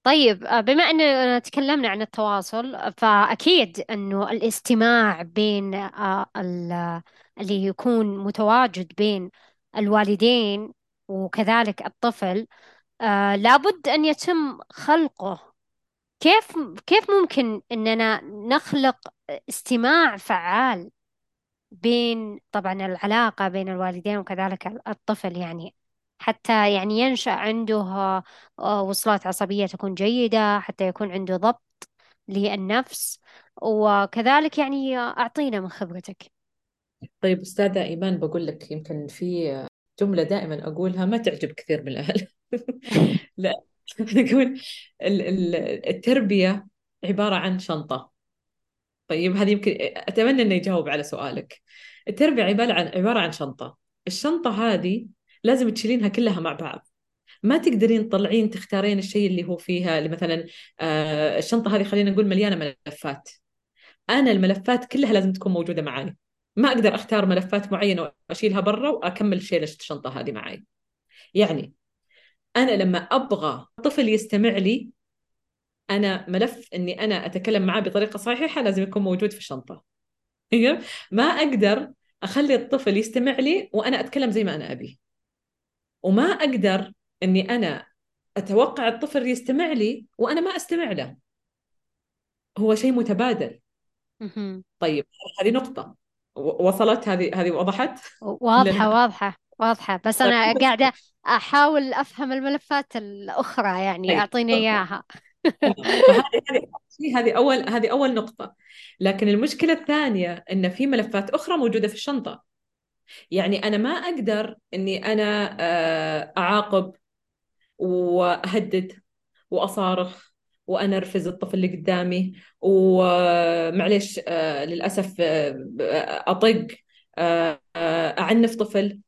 طيب آه، بما أننا تكلمنا عن التواصل فأكيد أنه الاستماع بين آه، اللي يكون متواجد بين الوالدين وكذلك الطفل آه، لابد أن يتم خلقه. كيف كيف ممكن أننا نخلق استماع فعال بين طبعا العلاقة بين الوالدين وكذلك الطفل؟ يعني حتى يعني ينشأ عنده آه، وصلات عصبية تكون جيدة حتى يكون عنده ضبط للنفس. وكذلك يعني أعطينا من خبرتك. طيب أستاذة إيمان بقول لك يمكن في جملة دائما أقولها ما تعجب كثير من الأهل. [LAUGHS] لا نقول التربية عبارة عن شنطة. طيب هذه يمكن أتمنى إنه يجاوب على سؤالك. التربية عبارة عن عبارة عن شنطة. الشنطة هذه لازم تشيلينها كلها مع بعض. ما تقدرين تطلعين تختارين الشيء اللي هو فيها اللي مثلا آه الشنطة هذه خلينا نقول مليانة ملفات. أنا الملفات كلها لازم تكون موجودة معي ما أقدر أختار ملفات معينة وأشيلها برا وأكمل شيل الشنطة هذه معي يعني أنا لما أبغى طفل يستمع لي أنا ملف إني أنا أتكلم معاه بطريقة صحيحة لازم يكون موجود في الشنطة. [LAUGHS] ما أقدر أخلي الطفل يستمع لي وأنا أتكلم زي ما أنا أبي. وما أقدر أني أنا أتوقع الطفل يستمع لي وأنا ما أستمع له. هو شيء متبادل. طيب هذه نقطة. وصلت؟ هذه هذه وضحت؟ واضحة واضحة واضحة. بس أنا طيب. قاعدة أحاول أفهم الملفات الأخرى يعني طيب. أعطيني إياها. [LAUGHS] فهذه هذه هذه أول هذه أول نقطة. لكن المشكلة الثانية أن في ملفات أخرى موجودة في الشنطة. يعني أنا ما أقدر إني أنا آه، أعاقب وأهدد وأصارخ وأنرفز الطفل اللي قدامي ومعليش آه، للأسف آه، أطق أعنف طفل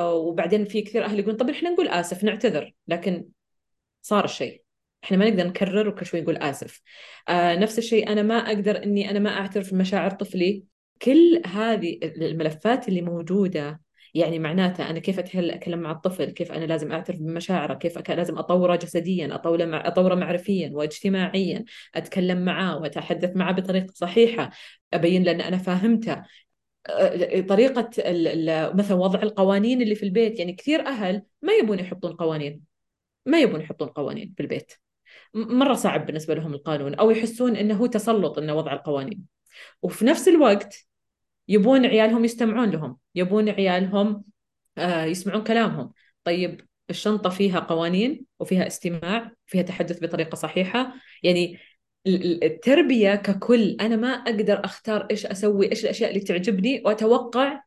وبعدين في كثير أهل يقولون طب إحنا نقول آسف نعتذر لكن صار الشيء. إحنا ما نقدر نكرر وكل شوي نقول آسف. نفس الشيء أنا ما أقدر إني أنا ما أعترف بمشاعر طفلي كل هذه الملفات اللي موجودة يعني معناتها أنا كيف أتكلم مع الطفل كيف أنا لازم أعترف بمشاعره كيف لازم أطوره جسديا أطوره, مع... أطوره معرفيا واجتماعيا أتكلم معاه وأتحدث معاه بطريقة صحيحة أبين له أن أنا فاهمته. طريقة مثلا وضع القوانين اللي في البيت يعني كثير أهل ما يبون يحطون قوانين ما يبون يحطون قوانين في البيت. مرة صعب بالنسبة لهم القانون أو يحسون أنه هو تسلط أنه وضع القوانين. وفي نفس الوقت يبون عيالهم يستمعون لهم يبون عيالهم آه، يسمعون كلامهم. طيب الشنطة فيها قوانين وفيها استماع فيها تحدث بطريقة صحيحة. يعني التربية ككل أنا ما أقدر أختار إيش أسوي إيش الأشياء اللي تعجبني وأتوقع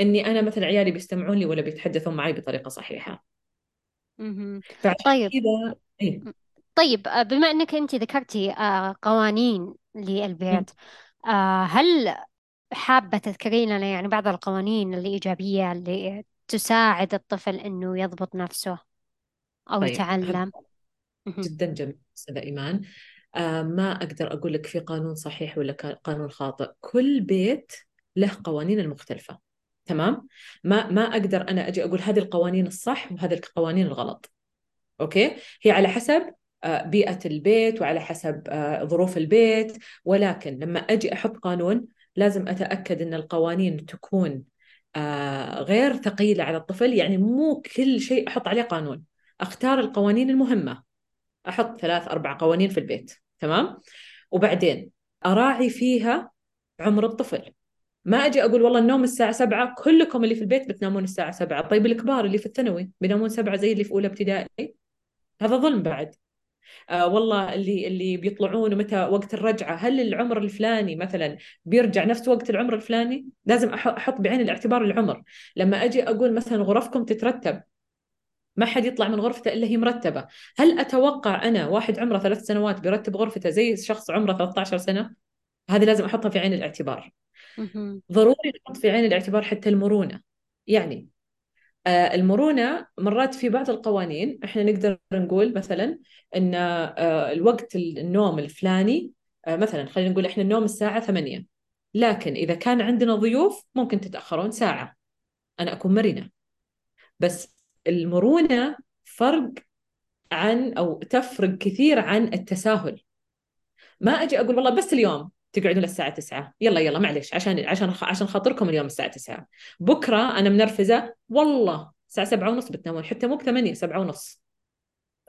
إني أنا مثلا عيالي بيستمعون لي ولا بيتحدثون معي بطريقة صحيحة. طيب. كذا إيه؟ طيب آه، بما أنك أنت ذكرتي آه، قوانين للبيت هل حابة تذكرين لنا يعني بعض القوانين الإيجابية اللي تساعد الطفل إنه يضبط نفسه أو طيب يتعلم. جدا جميل أستاذة إيمان. آه ما أقدر أقول لك في قانون صحيح ولا قانون خاطئ. كل بيت له قوانين المختلفة تمام؟ ما ما أقدر أنا أجي أقول هذه القوانين الصح وهذه القوانين الغلط أوكي؟ هي على حسب آه، بيئة البيت وعلى حسب آه، ظروف البيت. ولكن لما أجي أحط قانون لازم أتأكد أن القوانين تكون آه غير ثقيلة على الطفل. يعني مو كل شيء أحط عليه قانون. أختار القوانين المهمة. أحط ثلاث أربع قوانين في البيت. تمام؟ وبعدين أراعي فيها عمر الطفل. ما أجي أقول والله النوم الساعة سبعة كلكم اللي في البيت بتنامون الساعة سبعة. طيب الكبار اللي في الثانوي بينامون سبعة زي اللي في أولى ابتدائي؟ هذا ظلم بعد. آه والله اللي اللي بيطلعون ومتى وقت الرجعة. هل العمر الفلاني مثلا بيرجع نفس وقت العمر الفلاني؟ لازم أحط بعين الاعتبار العمر. لما أجي أقول مثلا غرفكم تترتب ما حد يطلع من غرفته إلا هي مرتبة. هل أتوقع أنا واحد عمره ثلاث سنوات بيرتب غرفته زي شخص عمره 13 سنة؟ هذه لازم أحطها في عين الاعتبار. ضروري نحط في عين الاعتبار حتى المرونة. يعني المرونة مرات في بعض القوانين إحنا نقدر نقول مثلا إن آه، الوقت النوم الفلاني آه، مثلا خلينا نقول إحنا النوم الساعة ثمانية. لكن إذا كان عندنا ضيوف ممكن تتأخرون ساعة. أنا أكون مرنة. بس المرونة فرق عن أو تفرق كثير عن التساهل. ما أجي أقول والله بس اليوم. تقعدون للساعة 9 يلا يلا معلش عشان عشان عشان خاطركم اليوم الساعة 9 بكرة أنا منرفزة والله الساعة 7 ونص بتنامون حتى مو 8 7 ونص.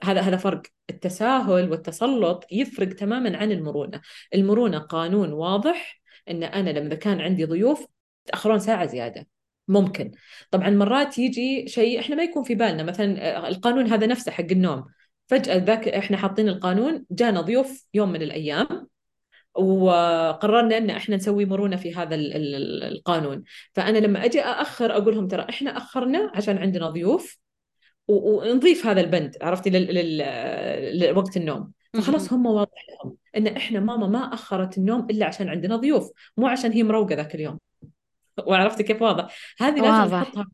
هذا هذا فرق. التساهل والتسلط يفرق تماما عن المرونة. المرونة قانون واضح إن أنا لما كان عندي ضيوف تاخرون ساعة زيادة. ممكن. طبعا مرات يجي شيء إحنا ما يكون في بالنا مثلا آه، القانون هذا نفسه حق النوم. فجأة ذاك إحنا حاطين القانون جانا ضيوف يوم من الأيام وقررنا إن إحنا نسوي مرونة في هذا القانون. فأنا لما أجي أأخر أقول لهم ترى إحنا أخرنا عشان عندنا ضيوف ونضيف هذا البند عرفتي لوقت النوم. فخلاص هم واضح لهم إن إحنا ماما ما أخرت النوم إلا عشان عندنا ضيوف مو عشان هي مروقة ذاك اليوم. وعرفتي كيف واضح؟ هذه لازم نحطها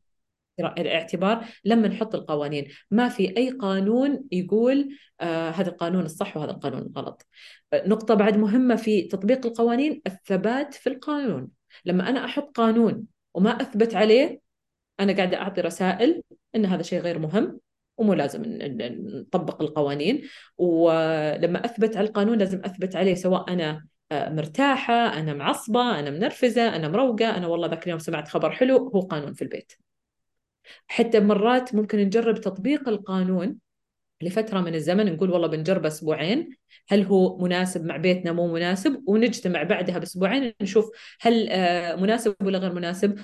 الاعتبار لما نحط القوانين. ما في أي قانون يقول آه هذا القانون الصح وهذا القانون الغلط. نقطة بعد مهمة في تطبيق القوانين الثبات في القانون. لما أنا أحط قانون وما أثبت عليه أنا قاعدة أعطي رسائل أن هذا شيء غير مهم ومو لازم نطبق القوانين. ولما أثبت على القانون لازم أثبت عليه سواء أنا آه، مرتاحة أنا معصبة أنا منرفزة أنا مروقة أنا والله ذاك اليوم سمعت خبر حلو هو قانون في البيت. حتى مرات ممكن نجرب تطبيق القانون لفترة من الزمن نقول والله بنجرب أسبوعين هل هو مناسب مع بيتنا؟ مو مناسب ونجتمع بعدها بأسبوعين نشوف هل آه، مناسب ولا غير مناسب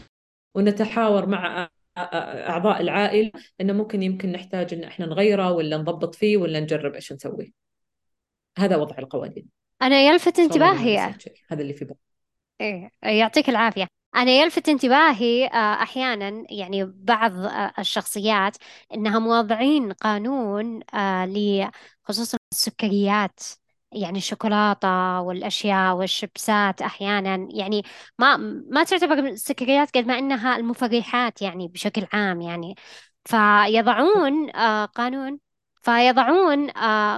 ونتحاور مع أعضاء العائلة إنه ممكن يمكن نحتاج إن إحنا نغيره ولا نضبط فيه ولا نجرب إيش نسوي. هذا وضع القوانين. أنا يلفت انتباهي. هذا اللي في بالي. إيه يعطيك العافية. أنا يلفت انتباهي آه، أحيانا يعني بعض آه، الشخصيات إنها موضعين قانون آه، خصوصا السكريات يعني الشوكولاتة والأشياء والشيبسات أحيانا. يعني ما ما تعتبر سكريات قد ما إنها المفرحات يعني بشكل عام يعني. فيضعون قانون فيضعون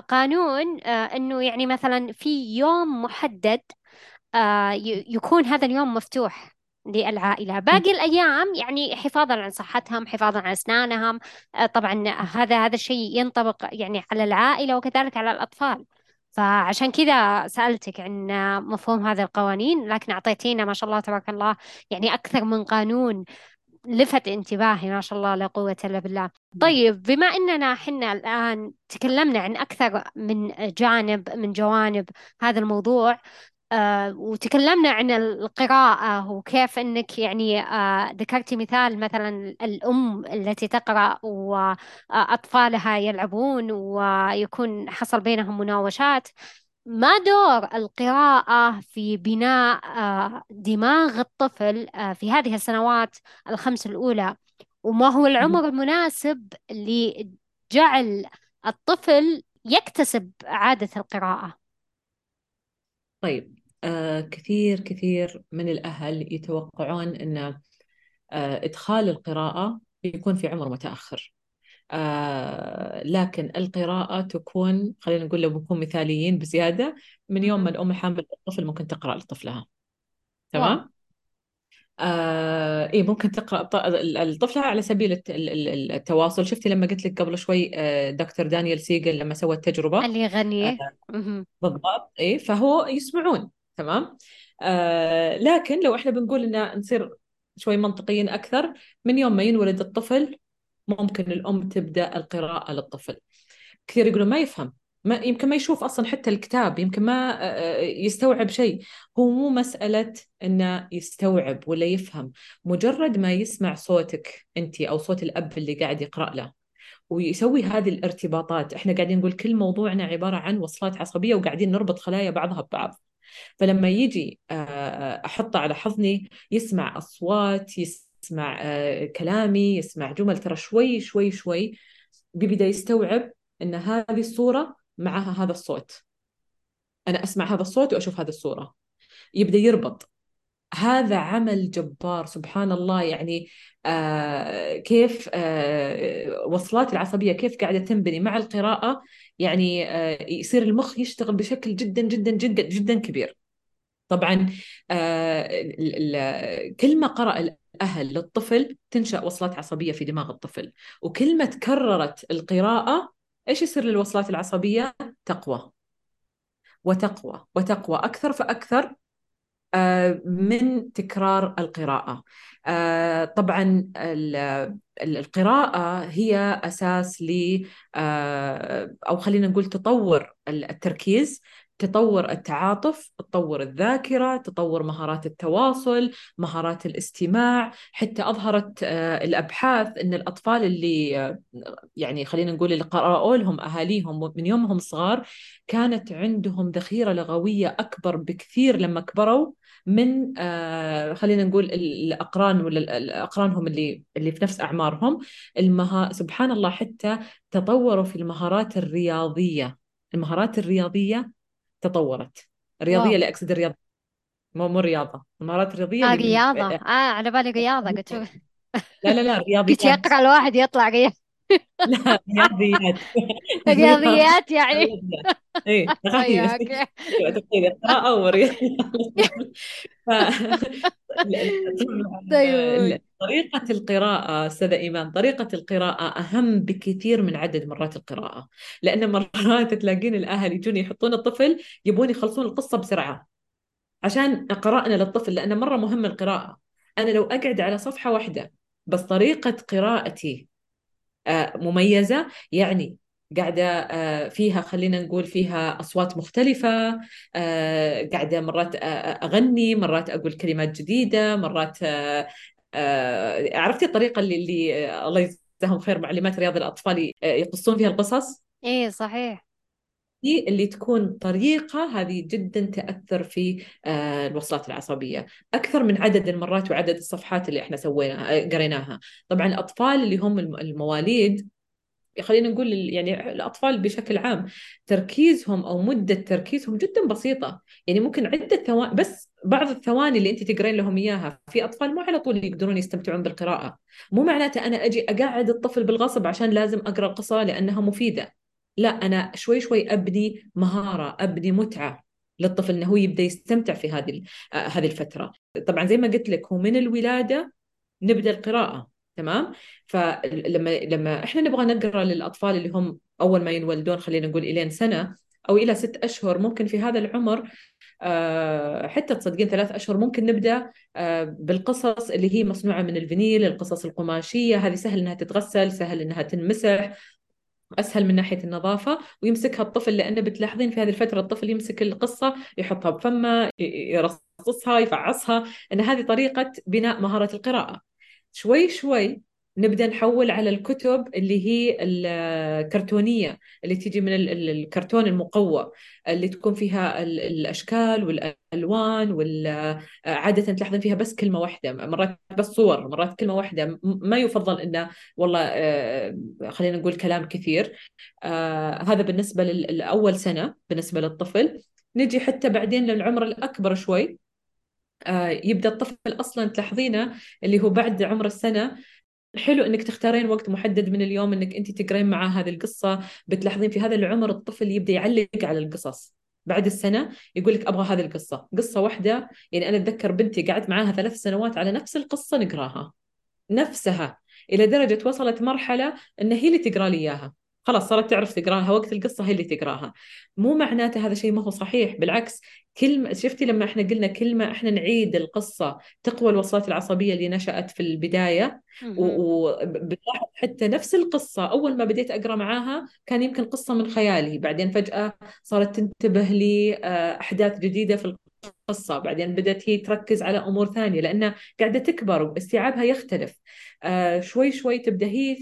قانون إنه يعني مثلا في يوم محدد يكون هذا اليوم مفتوح. للعائلة. باقي الأيام يعني حفاظا عن صحتهم حفاظا على أسنانهم. آه، طبعا هذا هذا الشيء ينطبق يعني على العائلة وكذلك على الأطفال. فعشان كذا سألتك عن مفهوم هذه القوانين لكن أعطيتينا ما شاء الله تبارك الله يعني أكثر من قانون لفت انتباهي ما شاء الله لا قوة إلا بالله. طيب بما أننا حنا الآن تكلمنا عن أكثر من جانب من جوانب هذا الموضوع آه وتكلمنا عن القراءة وكيف أنك يعني آه ذكرتي مثال مثلا الأم التي تقرأ وأطفالها يلعبون ويكون حصل بينهم مناوشات. ما دور القراءة في بناء آه دماغ الطفل في هذه السنوات الخمس الأولى؟ وما هو العمر المناسب لجعل الطفل يكتسب عادة القراءة؟ طيب. كثير كثير من الأهل يتوقعون أن آه إدخال القراءة يكون في عمر متأخر. آه لكن القراءة تكون خلينا نقول لو بنكون مثاليين بزيادة من يوم ما الأم حامل الطفل ممكن تقرأ لطفلها. تمام؟ آه إيه ممكن تقرأ لطفلها على سبيل التواصل. شفتي لما قلت لك قبل شوي آه دكتور دانيال سيجل لما سوى التجربة اللي يغني. آه بالضبط. إيه فهو يسمعون. تمام؟ آه لكن لو إحنا بنقول إن نصير شوي منطقيين أكثر من يوم ما ينولد الطفل ممكن الأم تبدأ القراءة للطفل. كثير يقولون ما يفهم ما يمكن ما يشوف أصلا حتى الكتاب يمكن ما آه، آه، يستوعب شيء. هو مو مسألة إنه يستوعب ولا يفهم مجرد ما يسمع صوتك أنت أو صوت الأب اللي قاعد يقرأ له ويسوي هذه الارتباطات. إحنا قاعدين نقول كل موضوعنا عبارة عن وصلات عصبية وقاعدين نربط خلايا بعضها ببعض. فلما يجي آه، أحطه على حضني يسمع أصوات يسمع كلامي يسمع جمل ترى شوي شوي شوي بيبدأ يستوعب إن هذه الصورة معها هذا الصوت. أنا أسمع هذا الصوت وأشوف هذه الصورة. يبدأ يربط. هذا عمل جبار سبحان الله يعني آه كيف آه وصلات العصبية كيف قاعدة تنبني مع القراءة يعني آه يصير المخ يشتغل بشكل جدا جدا جدا جدا كبير. طبعا آه كل ما قرأ الأهل للطفل تنشأ وصلات عصبية في دماغ الطفل. وكل ما تكررت القراءة إيش يصير للوصلات العصبية؟ تقوى. وتقوى وتقوى أكثر فأكثر آه، من تكرار القراءة. آه، طبعا القراءة هي أساس ل آه، أو خلينا نقول تطور التركيز تطور التعاطف تطور الذاكرة تطور مهارات التواصل مهارات الاستماع حتى أظهرت آه، الأبحاث أن الأطفال اللي آه، يعني خلينا نقول اللي قرأوا لهم أهاليهم من يومهم صغار كانت عندهم ذخيرة لغوية أكبر بكثير لما كبروا من آه خلينا نقول الأقران ولا اقرانهم اللي اللي في نفس أعمارهم. المها سبحان الله حتى تطوروا في المهارات الرياضية. المهارات الرياضية تطورت. الرياضية واو اللي أقصد الرياضه مو مو رياضه المهارات الرياضية آه اللي رياضة. آه على بالي رياضة قلت [LAUGHS] لا لا لا قلت رياضيات يقرأ الواحد يطلع رياض [LAUGHS] لا رياضيات رياضيات [LAUGHS] يعني. [LAUGHS] إيه أوكي. تخيل. قراءة ورياضيات طريقة القراءة أستاذة إيمان طريقة القراءة أهم بكثير من عدد مرات القراءة. لأن مرات تلاقين الأهل يجون يحطون الطفل يبون يخلصون القصة بسرعة. عشان قرأنا للطفل لأن مرة مهم القراءة. أنا لو أقعد على صفحة واحدة بس طريقة قراءتي آه، مميزة. يعني قاعدة آه، فيها خلينا نقول فيها أصوات مختلفة آه، قاعدة مرات أغني مرات أقول كلمات جديدة مرات عرفتي الطريقة اللي, اللي الله يجزاهم خير معلمات رياض الأطفال يقصون فيها القصص؟ إيه صحيح. اللي تكون طريقة هذه جدا تأثر في الوصلات العصبية. أكثر من عدد المرات وعدد الصفحات اللي إحنا سويناها قريناها. طبعا الأطفال اللي هم المواليد خلينا نقول يعني الأطفال بشكل عام تركيزهم أو مدة تركيزهم جدا بسيطة. يعني ممكن عدة ثواني بس بعض الثواني اللي أنت تقرين لهم إياها في أطفال مو على طول يقدرون يستمتعون بالقراءة. مو معناته أنا أجي أقعد الطفل بالغصب عشان لازم أقرأ القصة لأنها مفيدة. لا أنا شوي شوي أبني مهارة أبني متعة للطفل إنه هو يبدأ يستمتع في هذه آه، هذه الفترة. طبعا زي ما قلت لك هو من الولادة نبدأ القراءة تمام؟ فلما لما إحنا نبغى نقرأ للأطفال اللي هم أول ما ينولدون خلينا نقول إلين سنة أو إلى ست أشهر ممكن في هذا العمر آه، حتى تصدقين ثلاث أشهر ممكن نبدأ آه، بالقصص اللي هي مصنوعة من الفينيل القصص القماشية هذه سهل إنها تتغسل سهل إنها تنمسح. أسهل من ناحية النظافة ويمسكها الطفل لأنه بتلاحظين في هذه الفترة الطفل يمسك القصة يحطها بفمه يرصصها يفعصها إن هذه طريقة بناء مهارة القراءة. شوي شوي نبدأ نحول على الكتب اللي هي الكرتونية اللي تيجي من الكرتون المقوى اللي تكون فيها الأشكال والألوان وعاده تلاحظين فيها بس كلمة واحدة مرات بس صور مرات كلمة واحدة. ما يفضل إنه والله آه، خلينا نقول كلام كثير. آه، هذا بالنسبة لأول سنة بالنسبة للطفل. نجي حتى بعدين للعمر الأكبر شوي. آه، يبدأ الطفل أصلا تلاحظينه اللي هو بعد عمر السنة حلو إنك تختارين وقت محدد من اليوم إنك أنت تقرين معاه هذه القصة بتلاحظين في هذا العمر الطفل يبدأ يعلق على القصص. بعد السنة يقول لك أبغى هذه القصة. قصة واحدة يعني أنا أتذكر بنتي قعدت معاها ثلاث سنوات على نفس القصة نقراها نفسها إلى درجة وصلت مرحلة إن هي اللي تقرأ لي إياها. خلاص صارت تعرف تقراها وقت القصة هي اللي تقراها. مو معناته هذا شيء ما هو صحيح بالعكس كلمة شفتي لما إحنا قلنا كلمة إحنا نعيد القصة تقوى الوصلات العصبية اللي نشأت في البداية وبتلاحظ حتى نفس القصة. أول ما بديت أقرأ معاها كان يمكن قصة من خيالي. بعدين فجأة صارت تنتبه لي آه، أحداث جديدة في القصة. بعدين بدأت هي تركز على أمور ثانية لأنها قاعدة تكبر واستيعابها يختلف. آه شوي شوي تبدأ هي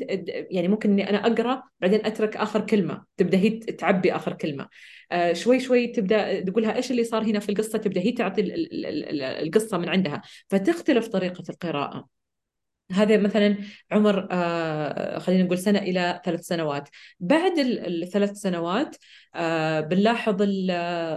يعني ممكن إني أنا أقرأ بعدين أترك آخر كلمة. تبدأ هي تعبي آخر كلمة. آه شوي شوي تبدأ تقولها إيش اللي صار هنا في القصة؟ تبدأ هي تعطي القصة من عندها. فتختلف طريقة القراءة. هذا مثلا عمر آه خلينا نقول سنة إلى ثلاث سنوات. بعد الثلاث سنوات بنلاحظ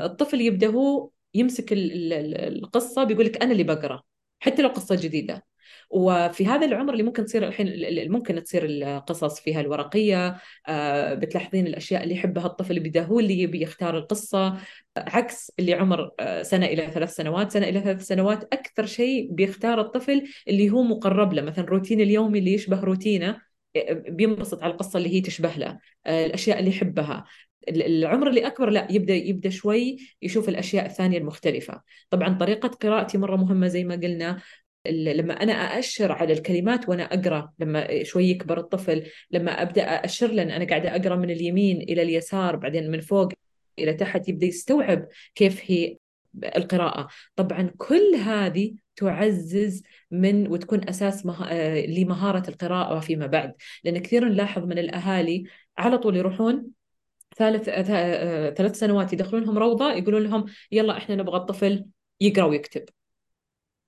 الطفل يبدأ هو يمسك القصة بيقول لك أنا اللي بقرأ حتى لو قصة جديدة. وفي هذا العمر اللي ممكن تصير الحين ممكن تصير القصص فيها الورقية آه، بتلاحظين الأشياء اللي يحبها الطفل بدا هو اللي يبي يختار القصة عكس اللي عمر آه، سنة إلى ثلاث سنوات. سنة إلى ثلاث سنوات أكثر شيء بيختار الطفل اللي هو مقرب له مثلا روتين اليومي اللي يشبه روتينه آه، بينبسط على القصة اللي هي تشبه له الأشياء اللي يحبها. العمر اللي أكبر لا يبدأ يبدأ شوي يشوف الأشياء الثانية المختلفة. طبعا طريقة قراءتي مرة مهمة زي ما قلنا. لما أنا أأشر على الكلمات وأنا أقرأ لما شوي يكبر الطفل لما أبدأ أأشر له أنا قاعدة أقرأ من اليمين إلى اليسار بعدين من فوق إلى تحت يبدأ يستوعب كيف هي القراءة. طبعا كل هذه تعزز من وتكون أساس مه... لمهارة القراءة فيما بعد. لأن كثير نلاحظ من الأهالي على طول يروحون ثالث ثلاث سنوات يدخلونهم روضة يقولون لهم يلا إحنا نبغى الطفل يقرأ ويكتب.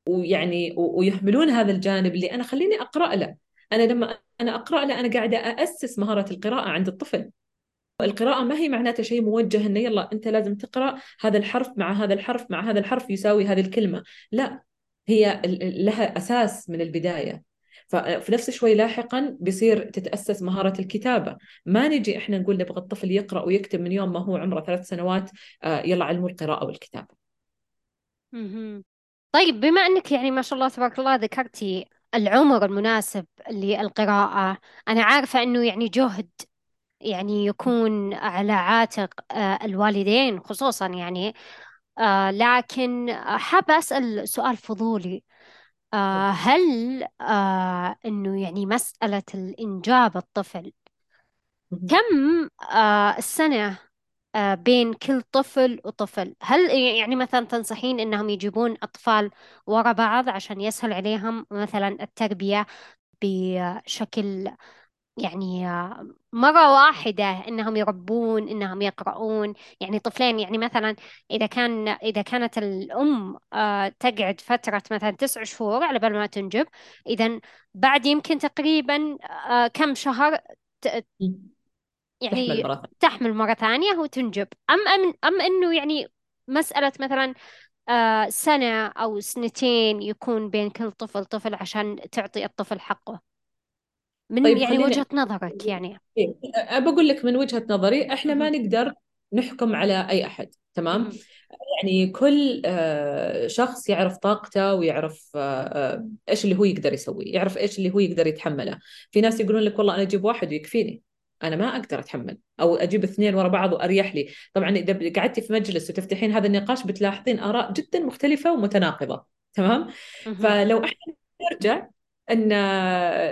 ويعني ويهملون هذا الجانب اللي أنا خليني أقرأ له. أنا لما أنا أقرأ له أنا قاعدة اسس مهارة القراءة عند الطفل. القراءة ما هي معناتها شيء موجه إنه يلا أنت لازم تقرأ هذا الحرف مع هذا الحرف مع هذا الحرف يساوي هذه الكلمة، لا هي لها أساس من البداية. ففي نفس شوي لاحقا بيصير تتأسس مهارة الكتابة. ما نجي إحنا نقول نبغى الطفل يقرأ ويكتب من يوم ما هو عمره ثلاث سنوات آه، يلا علموا القراءة والكتابة. طيب بما أنك يعني ما شاء الله تبارك الله ذكرتي العمر المناسب للقراءة أنا عارفة أنه يعني جهد يعني يكون على عاتق آه، الوالدين خصوصا يعني آه، لكن حابة أسأل سؤال فضولي آه، هل أنه يعني مسألة الإنجاب الطفل كم السنة بين كل طفل وطفل. هل يعني مثلا تنصحين إنهم يجيبون أطفال ورا بعض عشان يسهل عليهم مثلا التربية بشكل يعني آه، مرة واحدة إنهم يربون إنهم يقرؤون؟ يعني طفلين يعني مثلا إذا كان إذا كانت الأم آه، تقعد فترة مثلا تسع شهور على بال ما تنجب إذا بعد يمكن تقريبا كم شهر يعني تحمل مرة ثانية. تحمل مرة ثانية وتنجب. أم أم أم إنه يعني مسألة مثلا آه سنة أو سنتين يكون بين كل طفل طفل عشان تعطي الطفل حقه. من طيب يعني وجهة نظرك يعني. إيه، بقول لك من وجهة نظري إحنا ما نقدر نحكم على أي أحد تمام؟ يعني كل آه، شخص يعرف طاقته ويعرف آه، آه، إيش اللي هو يقدر يسويه يعرف إيش اللي هو يقدر يتحمله. في ناس يقولون لك والله أنا أجيب واحد ويكفيني. أنا ما أقدر أتحمل. أو أجيب اثنين ورا بعض وأريح لي. طبعا إذا قعدتي في مجلس وتفتحين هذا النقاش بتلاحظين آراء جدا مختلفة ومتناقضة. تمام؟ فلو إحنا نرجع إن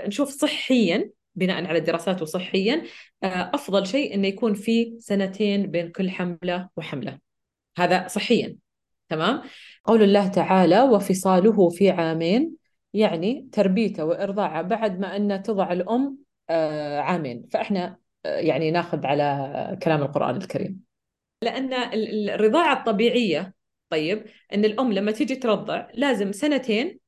نشوف صحيا بناء على الدراسات وصحيا أفضل شيء إنه يكون في سنتين بين كل حملة وحملة. هذا صحيا. تمام؟ قول الله تعالى وفصاله في عامين يعني تربيته وإرضاعه بعد ما أن تضع الأم آه، عامين. فإحنا آه، يعني ناخذ على كلام القرآن الكريم. لأن الرضاعة الطبيعية طيب أن الأم لما تيجي ترضع لازم سنتين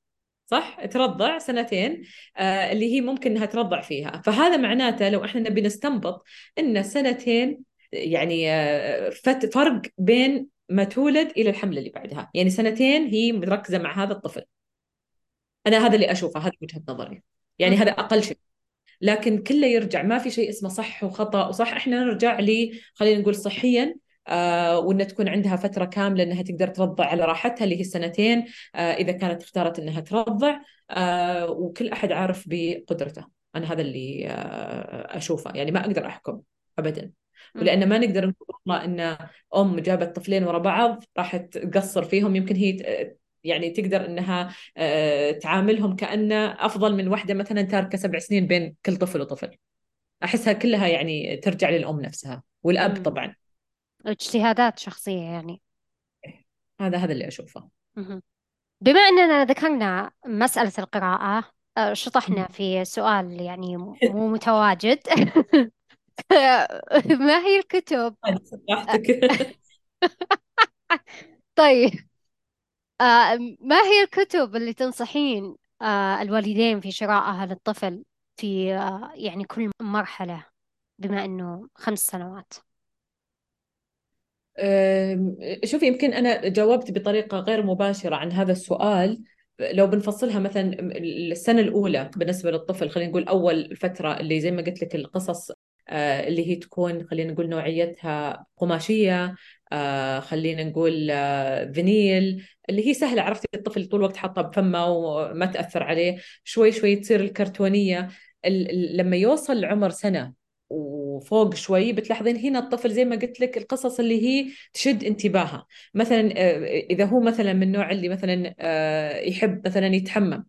صح؟ ترضع سنتين آه اللي هي ممكن إنها ترضع فيها. فهذا معناته لو إحنا نبي نستنبط إن سنتين يعني آه فرق بين ما تولد إلى الحمله اللي بعدها. يعني سنتين هي مركزة مع هذا الطفل. أنا هذا اللي أشوفه هذا وجهة نظري. يعني هذا أقل شيء. لكن كله يرجع. ما في شيء اسمه صح وخطأ. وصح إحنا نرجع لي خلينا نقول صحيا آه وانها تكون عندها فترة كاملة إنها تقدر ترضع على راحتها اللي هي سنتين آه إذا كانت اختارت إنها ترضع آه وكل أحد عارف بقدرته. أنا هذا اللي آه أشوفه. يعني ما أقدر أحكم ابدا. ولأن ما نقدر نقول إن أم جابت طفلين ورا بعض راح تقصر فيهم. يمكن هي ت- يعني تقدر إنها آه، تعاملهم كانه أفضل من واحدة مثلا تاركة سبع سنين بين كل طفل وطفل. أحسها كلها يعني ترجع للأم نفسها والأب. طبعا. اجتهادات شخصية يعني. هذا هذا اللي أشوفه. بما أننا ذكرنا مسألة القراءة آه، شطحنا في سؤال يعني مو متواجد. [LAUGHS] ما هي الكتب؟ [LAUGHS] طيب. آه، ما هي الكتب اللي تنصحين آه، الوالدين في شرائها للطفل في آه، يعني كل مرحلة بما أنه خمس سنوات؟ أم، شوف يمكن أنا جاوبت بطريقة غير مباشرة عن هذا السؤال. لو بنفصلها مثلا السنة الأولى بالنسبة للطفل خلينا نقول أول فترة اللي زي ما قلت لك القصص اللي هي تكون خلينا نقول نوعيتها قماشية آه، خلينا نقول آه، فينيل اللي هي سهلة عرفتي الطفل طول الوقت حاطها بفمه وما تأثر عليه شوي شوي تصير الكرتونية. ال- ال- لما يوصل لعمر سنة وفوق شوي بتلاحظين هنا الطفل زي ما قلت لك القصص اللي هي تشد انتباهه مثلا آه، إذا هو مثلا من النوع اللي مثلا آه، يحب مثلا يتحمم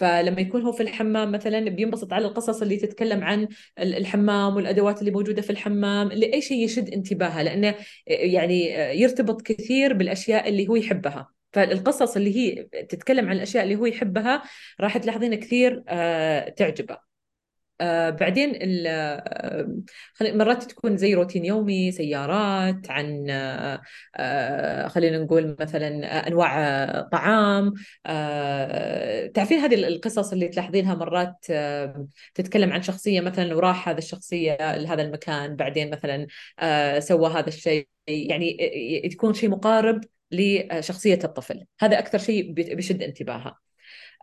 فلما يكون هو في الحمام مثلا بينبسط على القصص اللي تتكلم عن ال- الحمام والأدوات اللي موجودة في الحمام لأي شيء يشد انتباهه لأنه يعني يرتبط كثير بالأشياء اللي هو يحبها. فالقصص اللي هي تتكلم عن الأشياء اللي هو يحبها راح تلاحظين كثير آه، تعجبه. آه بعدين ال- آه مرات تكون زي روتين يومي سيارات عن آه خلينا نقول مثلا أنواع آه طعام تعرفين هذه القصص اللي تلاحظينها مرات تتكلم عن شخصية مثلا وراح هذا الشخصية لهذا المكان بعدين مثلا سوى هذا الشيء. يعني تكون شيء مقارب لشخصية الطفل. هذا أكثر شيء بيشد انتباهها.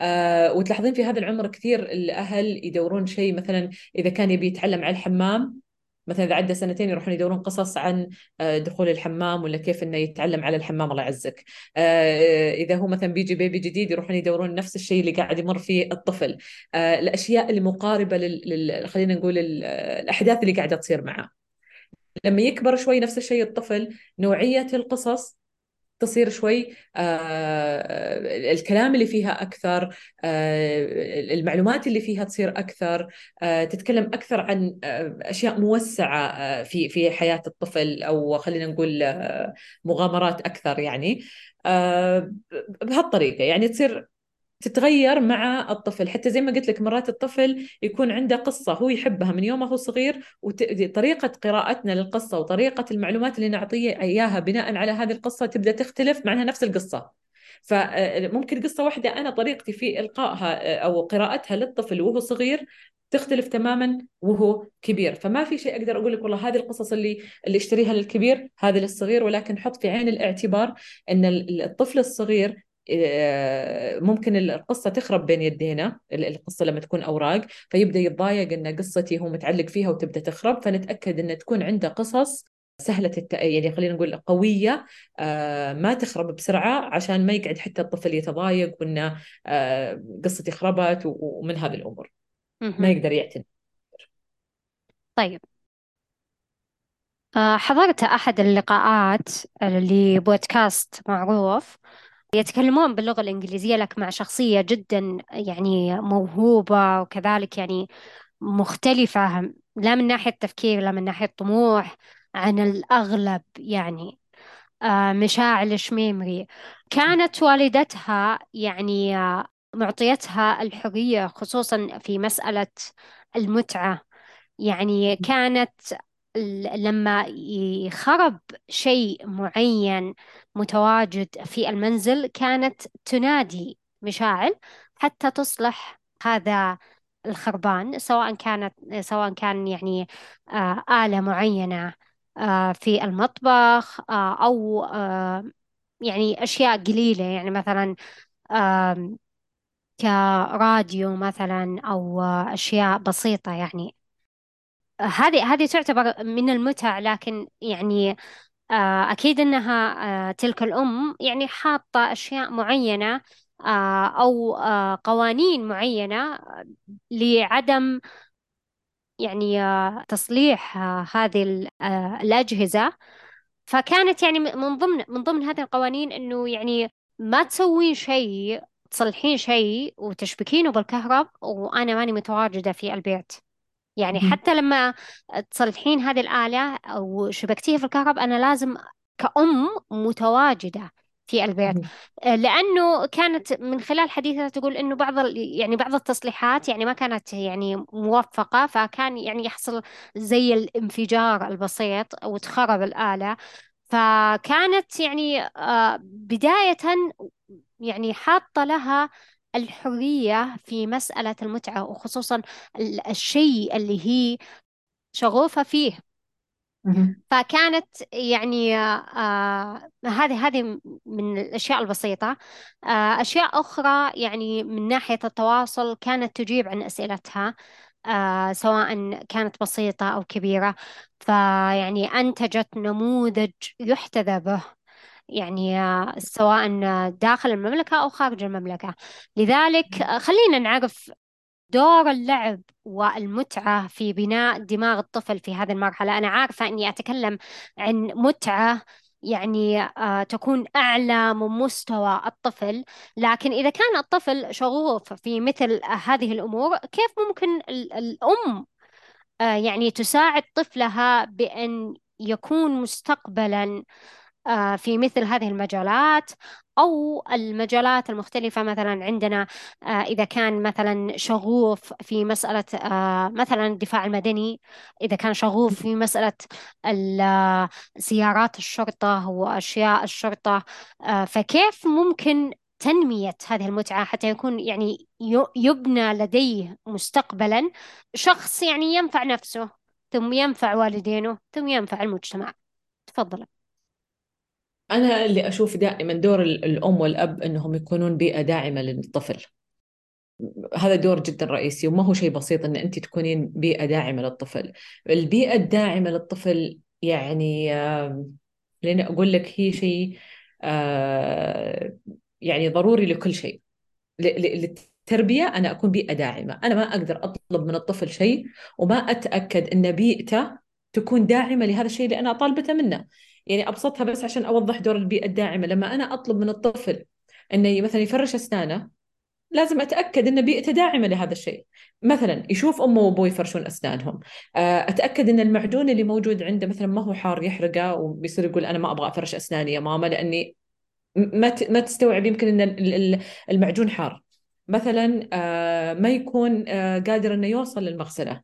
آه وتلاحظين في هذا العمر كثير الأهل يدورون شيء مثلا إذا كان يبي يتعلم على الحمام مثلا إذا عدى سنتين يروحون يدورون قصص عن آه، دخول الحمام ولا كيف إنه يتعلم على الحمام الله يعزك. آه، إذا هو مثلا بيجي بيبي جديد يروحون يدورون نفس الشيء اللي قاعد يمر فيه الطفل. آه، الأشياء اللي مقاربة لل... خلينا نقول ال... الأحداث اللي قاعدة تصير معه لما يكبر شوي نفس الشيء الطفل نوعية القصص تصير شوي آه الكلام اللي فيها أكثر آه المعلومات اللي فيها تصير أكثر آه تتكلم أكثر عن أشياء موسعة آه في في حياة الطفل أو خلينا نقول مغامرات أكثر يعني. بهالطريقة يعني تصير تتغير مع الطفل. حتى زي ما قلت لك مرات الطفل يكون عنده قصة هو يحبها من يوم هو صغير وطريقة قراءتنا للقصة وطريقة المعلومات اللي نعطيه إياها بناء على هذه القصة تبدأ تختلف مع أنها نفس القصة. فممكن قصة واحدة أنا طريقتي في إلقائها أو قراءتها للطفل وهو صغير تختلف تماما وهو كبير. فما في شيء أقدر أقول لك والله هذه القصص اللي اللي اشتريها للكبير هذه للصغير ولكن حط في عين الاعتبار إن الطفل الصغير ممكن القصة تخرب بين يدينا القصة لما تكون أوراق فيبدأ يتضايق أن قصتي هو متعلق فيها وتبدأ تخرب فنتأكد أن تكون عنده قصص سهلة الت... يعني خلينا نقول قوية آه ما تخرب بسرعة عشان ما يقعد حتى الطفل يتضايق وأنه آه قصتي خربت. ومن هذه الأمور ما. يقدر يعتني طيب آه، حضرت أحد اللقاءات لبودكاست معروف يتكلمون باللغة الإنجليزية لك مع شخصية جدا يعني موهوبة وكذلك يعني مختلفة لا من ناحية تفكير لا من ناحية طموح عن الأغلب يعني آه، مشاعل الشميمري كانت والدتها يعني آه، معطيتها الحرية خصوصا في مسألة المتعة. يعني كانت لما يخرب شيء معين متواجد في المنزل كانت تنادي مشاعل حتى تصلح هذا الخربان سواء كانت سواء كان يعني آه، آلة معينة آه، في المطبخ آه، أو يعني أشياء قليلة. يعني مثلا كراديو مثلا أو أشياء بسيطة يعني. هذه هذه تعتبر من المتع لكن يعني آه، أكيد أنها آه، تلك الأم يعني حاطة أشياء معينة آه، أو قوانين معينة لعدم يعني تصليح هذه ال- الأجهزة. فكانت يعني من ضمن من ضمن هذه القوانين إنه يعني ما تسوين شيء تصلحين شيء وتشبكينه بالكهرب وأنا ماني متواجدة في البيت. يعني. حتى لما تصلحين هذه الآلة أو شبكتيها في الكهرب أنا لازم كأم متواجدة في البيت. آه، لأنه كانت من خلال حديثها تقول إنه بعض يعني بعض التصليحات يعني ما كانت يعني موفقة فكان يعني يحصل زي الانفجار البسيط وتخرب الآلة فكانت يعني آه، بداية يعني حاطة لها الحرية في مسألة المتعة وخصوصا ال- الشيء اللي هي شغوفة فيه. فكانت يعني آه هذه هذه من الأشياء البسيطة. آه أشياء أخرى يعني من ناحية التواصل كانت تجيب عن أسئلتها آه سواء كانت بسيطة أو كبيرة. فيعني أنتجت نموذج يحتذى به. يعني سواء داخل المملكة أو خارج المملكة. لذلك خلينا نعرف دور اللعب والمتعة في بناء دماغ الطفل في هذه المرحلة. أنا عارفة أني أتكلم عن متعة يعني آه تكون أعلى من مستوى الطفل. لكن إذا كان الطفل شغوف في مثل هذه الأمور كيف ممكن ال- الأم آه يعني تساعد طفلها بأن يكون مستقبلا في مثل هذه المجالات أو المجالات المختلفة مثلا عندنا آه، إذا كان مثلا شغوف في مسألة آه، مثلا الدفاع المدني إذا كان شغوف في مسألة آه، سيارات الشرطة وأشياء الشرطة آه، فكيف ممكن تنمية هذه المتعة حتى يكون يعني يبنى لديه مستقبلا شخص يعني ينفع نفسه ثم ينفع والدينه ثم ينفع المجتمع؟ تفضل. أنا اللي أشوف دائما دور ال- الأم والأب أنهم يكونون بيئة داعمة للطفل. هذا دور جدا رئيسي وما هو شيء بسيط أن أنت تكونين بيئة داعمة للطفل. البيئة الداعمة للطفل يعني خليني أقول لك هي شيء آه، يعني ضروري لكل شيء. للتربية أنا أكون بيئة داعمة. أنا ما أقدر أطلب من الطفل شيء وما أتأكد أن بيئته تكون داعمة لهذا الشيء اللي أنا طالبته منه. يعني أبسطها بس عشان أوضح دور البيئة الداعمة. لما أنا أطلب من الطفل أنه مثلا يفرش أسنانه لازم أتأكد أن بيئته داعمة لهذا الشيء. مثلا يشوف أمه وأبوه يفرشون أسنانهم. آه، أتأكد أن المعجون اللي موجود عنده مثلا ما هو حار يحرقه وبيصير يقول أنا ما أبغى أفرش أسناني يا ماما لأني ما ما تستوعب يمكن إن ال- ال- المعجون حار. مثلا آه، ما يكون آه، قادر إنه يوصل للمغسلة.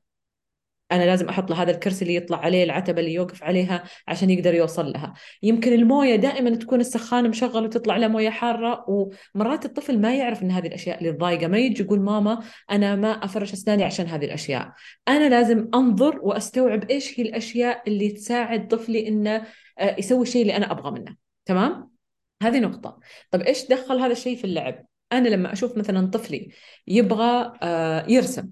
أنا لازم أحط له هذا الكرسي اللي يطلع عليه العتبة اللي يوقف عليها عشان يقدر يوصل لها. يمكن الموية دائما تكون السخان مشغل وتطلع له موية حارة ومرات الطفل ما يعرف إن هذه الأشياء اللي تضايقه. ما يجي يقول ماما أنا ما أفرش أسناني عشان هذه الأشياء أنا لازم أنظر وأستوعب إيش هي الأشياء اللي تساعد طفلي إنه آه، يسوي الشيء اللي أنا أبغى منه. تمام؟ هذه نقطة. طب إيش دخل هذا الشيء في اللعب؟ أنا لما أشوف مثلا طفلي يبغى آه، يرسم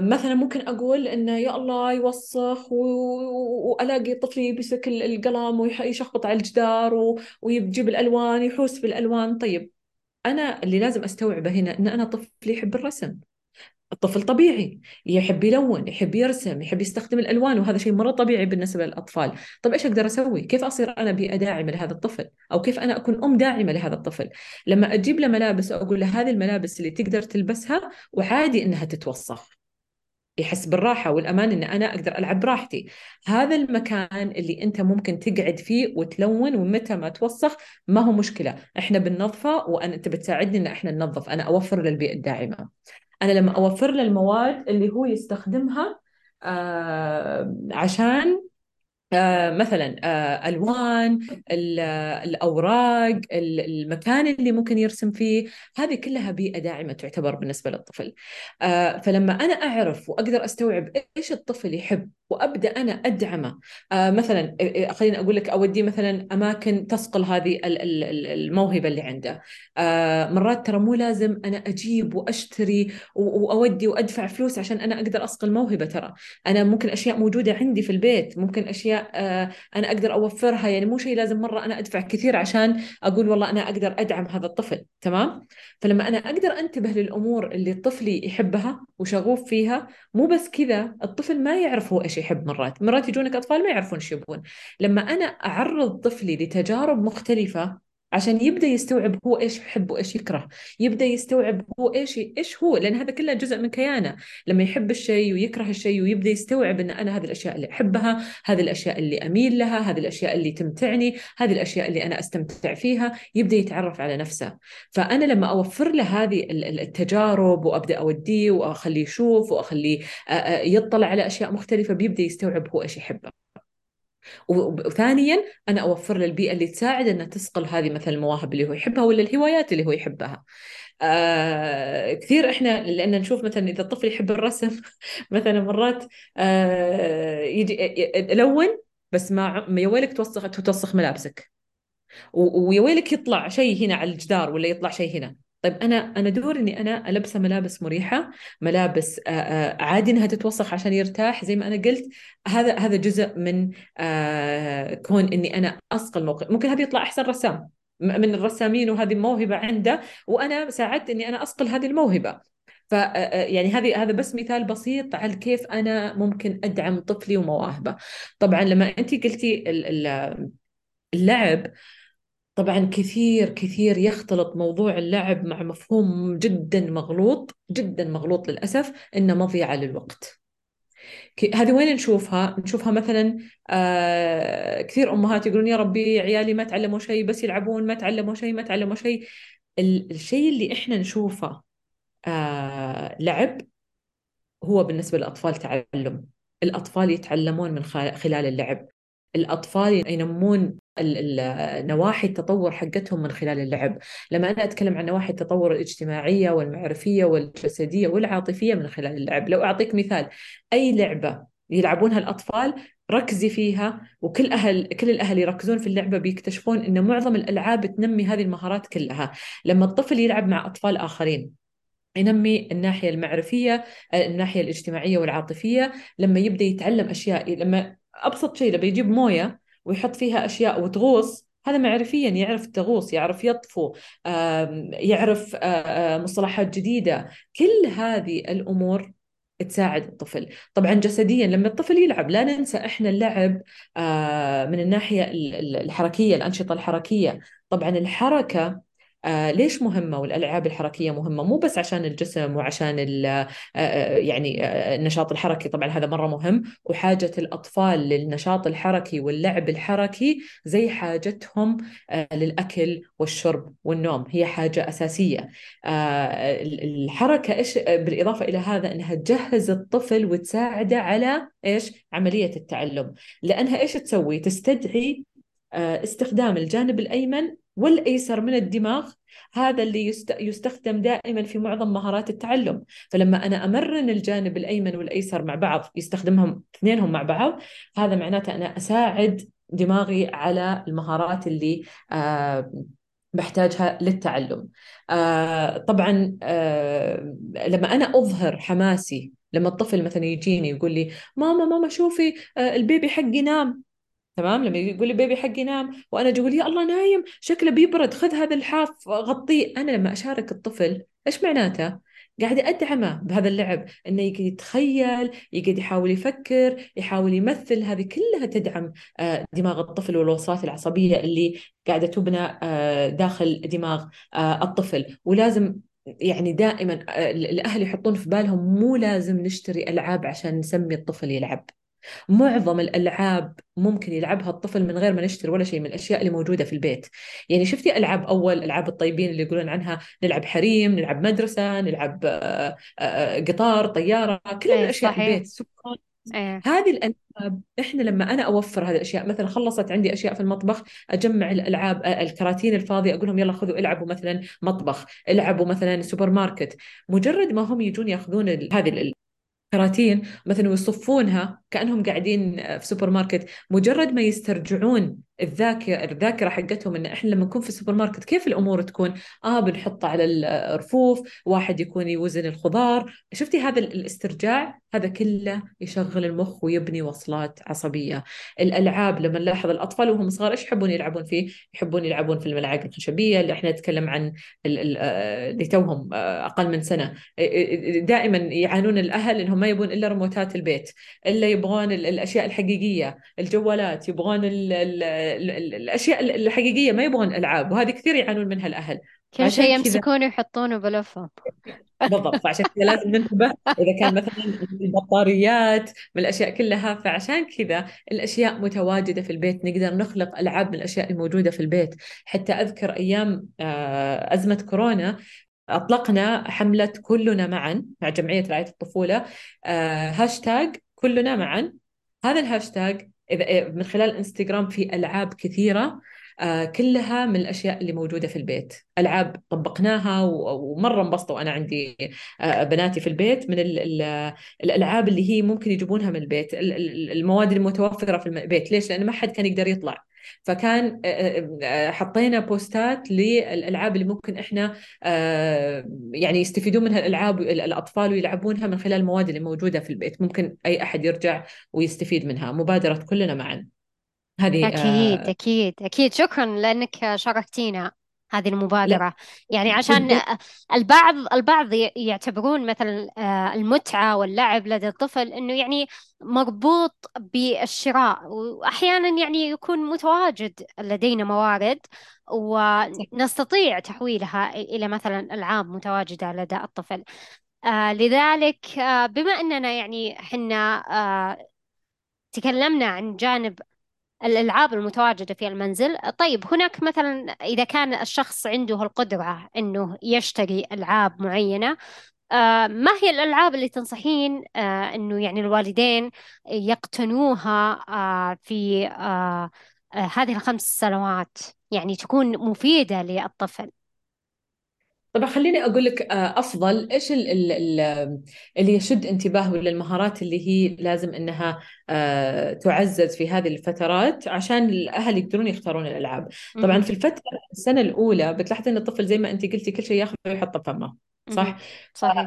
مثلا ممكن أقول إنه يا الله يوسخ و- وألاقي طفلي بيمسك ال- القلم ويشخبط على الجدار ويجيب الألوان يحوس بالألوان. طيب أنا اللي لازم أستوعبه هنا إن أنا طفلي يحب الرسم. الطفل طبيعي يحب يلون يحب يرسم يحب يستخدم الألوان وهذا شيء مرة طبيعي بالنسبة للأطفال. طب إيش أقدر أسوي؟ كيف أصير أنا بيئة داعمة لهذا الطفل؟ أو كيف أنا أكون أم داعمة لهذا الطفل؟ لما أجيب له ملابس وأقول له هذه الملابس اللي تقدر تلبسها وعادي إنها تتوسخ. يحس بالراحة والأمان إن أنا أقدر ألعب براحتي. هذا المكان اللي أنت ممكن تقعد فيه وتلون ومتى ما توسخ ما هو مشكلة. إحنا بننظفه وأنا أنت بتساعدني إن إحنا ننظف. أنا أوفر للبيئة الداعمة. أنا لما أوفر له المواد اللي هو يستخدمها آه عشان آه مثلا آه ألوان ال- آه، الأوراق ال- المكان اللي ممكن يرسم فيه هذه كلها بيئة داعمة تعتبر بالنسبة للطفل. فلما أنا أعرف وأقدر أستوعب إيش الطفل يحب وأبدأ أنا أدعمه. آه مثلا آه، آه، خليني أقول لك اوديه مثلا أماكن تصقل هذه الموهبة اللي عنده. آه مرات ترى مو لازم أنا أجيب وأشتري وأودي وأدفع فلوس عشان أنا أقدر أصقل موهبة ترى. أنا ممكن أشياء موجودة عندي في البيت ممكن أشياء آه أنا أقدر أوفرها. يعني مو شيء لازم مرة أنا أدفع كثير عشان أقول والله أنا أقدر أدعم هذا الطفل تمام؟ فلما أنا أقدر أنتبه للأمور اللي طفلي يحبها وشغوف فيها مو بس كذا الطفل ما يعرف هو إيش يحب مرات. مرات يجونك أطفال ما يعرفون إيش يبغون لما أنا أعرض طفلي لتجارب مختلفة عشان يبدأ يستوعب هو إيش يحب وإيش يكره. يبدأ يستوعب هو إيش إيش هو لأن هذا كله جزء من كيانه. لما يحب الشيء ويكره الشيء ويبدأ يستوعب إن أنا هذه الأشياء اللي أحبها هذه الأشياء اللي أميل لها هذه الأشياء اللي تمتعني هذه الأشياء اللي أنا أستمتع فيها يبدأ يتعرف على نفسه. فأنا لما أوفر له هذه التجارب وأبدأ أوديه وأخليه يشوف وأخليه يطلع على أشياء مختلفة بيبدأ يستوعب هو إيش يحبه. وثانيا أنا أوفر له البيئة اللي تساعد إنه تسقل هذه مثلا المواهب اللي هو يحبها ولا الهوايات اللي هو يحبها. آه كثير إحنا لأن نشوف مثلا إذا الطفل يحب الرسم [LAUGHS] مثلا مرات آه يجي لون بس ما يا ويلك توسخ توسخ ملابسك. ويا ويلك يطلع شيء هنا على الجدار ولا يطلع شيء هنا. طيب أنا أنا دوري إني أنا ألبسه ملابس مريحة ملابس عادي إنها تتوسخ عشان يرتاح. زي ما أنا قلت هذا هذا جزء من كون إني أنا أصقل الموقف. ممكن هذا يطلع أحسن رسام من الرسامين وهذه موهبه عنده وأنا ساعدت إني أنا أصقل هذه الموهبة. ف يعني هذه هذا بس مثال بسيط على كيف أنا ممكن أدعم طفلي ومواهبه. طبعا لما انت قلتي اللعب طبعا كثير كثير يختلط موضوع اللعب مع مفهوم جدا مغلوط جدا مغلوط للأسف إنه مضيعة للوقت. هذه وين نشوفها؟ نشوفها مثلا آه كثير أمهات يقولون يا ربي عيالي ما تعلموا شيء بس يلعبون ما تعلموا شيء ما تعلموا شيء. الشيء اللي إحنا نشوفه آه لعب هو بالنسبة للأطفال تعلم. الأطفال يتعلمون من خلال اللعب. الأطفال ينمون نواحي التطور حقتهم من خلال اللعب. لما أنا أتكلم عن نواحي التطور الاجتماعية والمعرفية والجسدية والعاطفية من خلال اللعب. لو أعطيك مثال أي لعبة يلعبونها الأطفال ركزي فيها وكل أهل كل الأهل يركزون في اللعبة بيكتشفون أن معظم الألعاب تنمي هذه المهارات كلها. لما الطفل يلعب مع أطفال آخرين ينمي الناحية المعرفية الناحية الاجتماعية والعاطفية لما يبدأ يتعلم أشياء لما أبسط شيء لما يجيب موية ويحط فيها أشياء وتغوص هذا معرفيا يعرف التغوص يعرف يطفو يعرف مصطلحات جديدة. كل هذه الأمور تساعد الطفل. طبعا جسديا لما الطفل يلعب لا ننسى إحنا اللعب من الناحية الحركية الأنشطة الحركية. طبعا الحركة آه ليش مهمة والألعاب الحركية مهمة؟ مو بس عشان الجسم وعشان آه, آه، يعني النشاط الحركي طبعا هذا مرة مهم. وحاجة الأطفال للنشاط الحركي واللعب الحركي زي حاجتهم للأكل والشرب والنوم. هي حاجة أساسية. آه الحركة إيش بالإضافة إلى هذا أنها تجهز الطفل وتساعده على إيش؟ عملية التعلم. لأنها إيش تسوي؟ تستدعي استخدام الجانب الأيمن والأيسر من الدماغ هذا اللي يستخدم دائما في معظم مهارات التعلم. فلما أنا أمرن الجانب الأيمن والأيسر مع بعض يستخدمهم اثنينهم مع بعض هذا معناته أنا أساعد دماغي على المهارات اللي آه بحتاجها للتعلم. آه طبعا آه لما أنا أظهر حماسي لما الطفل مثلا يجيني يقول لي ماما ماما شوفي البيبي حقي نام. تمام؟ لما يقول لي بيبي حقي نام. وأنا أقول يا الله نايم. شكله بيبرد. خذ هذا الحاف. غطيه. أنا لما أشارك الطفل إيش معناته؟ قاعدة أدعمه بهذا اللعب. إنه يقعد يتخيل يقعد يحاول يفكر يحاول يمثل. هذه كلها تدعم آه، دماغ الطفل والوصلات العصبية اللي قاعدة تبنى آه، داخل دماغ آه، الطفل. ولازم يعني دائما الأهل يحطون في بالهم مو لازم نشتري ألعاب عشان نسمي الطفل يلعب. معظم الألعاب ممكن يلعبها الطفل من غير ما نشتري ولا شيء من الأشياء اللي موجودة في البيت يعني شفتي ألعاب أول ألعاب الطيبين اللي يقولون عنها نلعب حريم نلعب مدرسة نلعب آه، آه، قطار طيارة كل أيه الأشياء صحيح. البيت أيه. هذه الألعاب إحنا لما أنا أوفر هذه الأشياء مثلا خلصت عندي أشياء في المطبخ أجمع الألعاب آه، الكراتين الفاضيه أقول لهم يلا خذوا إلعبوا مثلا مطبخ إلعبوا مثلا سوبر ماركت مجرد ما هم يجون ياخذون هذه كراتين مثلا ويصفونها كأنهم قاعدين في سوبر ماركت مجرد ما يسترجعون الذاكرة الذاكرة حقتهم إن إحنا لما نكون في السوبر ماركت كيف الأمور تكون؟ آه بنحطها على الرفوف واحد يكون يوزن الخضار. شفتي هذا الاسترجاع؟ هذا كله يشغل المخ ويبني وصلات عصبية. الألعاب لما نلاحظ الأطفال وهم صغار إيش يحبون يلعبون فيه؟ يحبون يلعبون في الملاعق الخشبية اللي إحنا نتكلم عن اللي توهم آه، أقل من سنة. دائما يعانون الأهل إنهم ما يبون إلا ريموتات البيت إلا يبغون الأشياء الحقيقية الجوالات يبغون ال الأشياء الحقيقية ما يبغون ألعاب وهذه كثير يعانون منها الأهل. كل شيء يمسكونه ويحطونه بفمهم بالضبط فعشان كذا لازم ننتبه. إذا كان مثلا البطاريات من الأشياء كلها فعشان كذا الأشياء متواجدة في البيت نقدر نخلق ألعاب من الأشياء الموجودة في البيت. حتى أذكر أيام آه، أزمة كورونا أطلقنا حملة كلنا معا مع جمعية رعاية الطفولة هاشتاج كلنا معا. هذا الهاشتاج إذا إيه، من خلال إنستغرام في ألعاب كثيرة آه، كلها من الأشياء اللي موجودة في البيت. ألعاب طبقناها ومرة انبسطوا. أنا عندي آه، بناتي في البيت من الألعاب اللي هي ممكن يجيبونها من البيت. المواد المتوفرة في البيت. ليش؟ لأن ما حد كان يقدر يطلع. فكان آه، حطينا بوستات للألعاب اللي ممكن إحنا يعني يستفيدون منها الألعاب الأطفال ويلعبونها من خلال المواد اللي موجودة في البيت. ممكن أي أحد يرجع ويستفيد منها. مبادره كلنا معا. هذه أكيد آه أكيد أكيد شكرا لأنك شاركتينا هذه لا. المبادرة. يعني عشان البعض البعض يعتبرون مثلا آه، المتعة واللعب لدى الطفل إنه يعني مربوط بالشراء. وأحيانا يعني يكون متواجد لدينا موارد ونستطيع تحويلها إلى مثلا ألعاب متواجدة لدى الطفل. آه لذلك آه بما أننا يعني حنا تكلمنا عن جانب الألعاب المتواجدة في المنزل. طيب هناك مثلا إذا كان الشخص عنده القدرة أنه يشتري ألعاب معينة آه ما هي الألعاب اللي تنصحين آه أنه يعني الوالدين يقتنوها آه في هذه الخمس سنوات؟ يعني تكون مفيدة للطفل. طبعا خليني أقول لك آه، أفضل إيش اللي يشد انتباهه للمهارات اللي هي لازم إنها آه، تعزز في هذه الفترات عشان الأهل يقدرون يختارون الألعاب. طبعا في الفترة السنة الأولى بتلاحظ إن الطفل زي ما انت قلتي كل شيء ياخذه ويحطه فمه. صح؟ صحيح.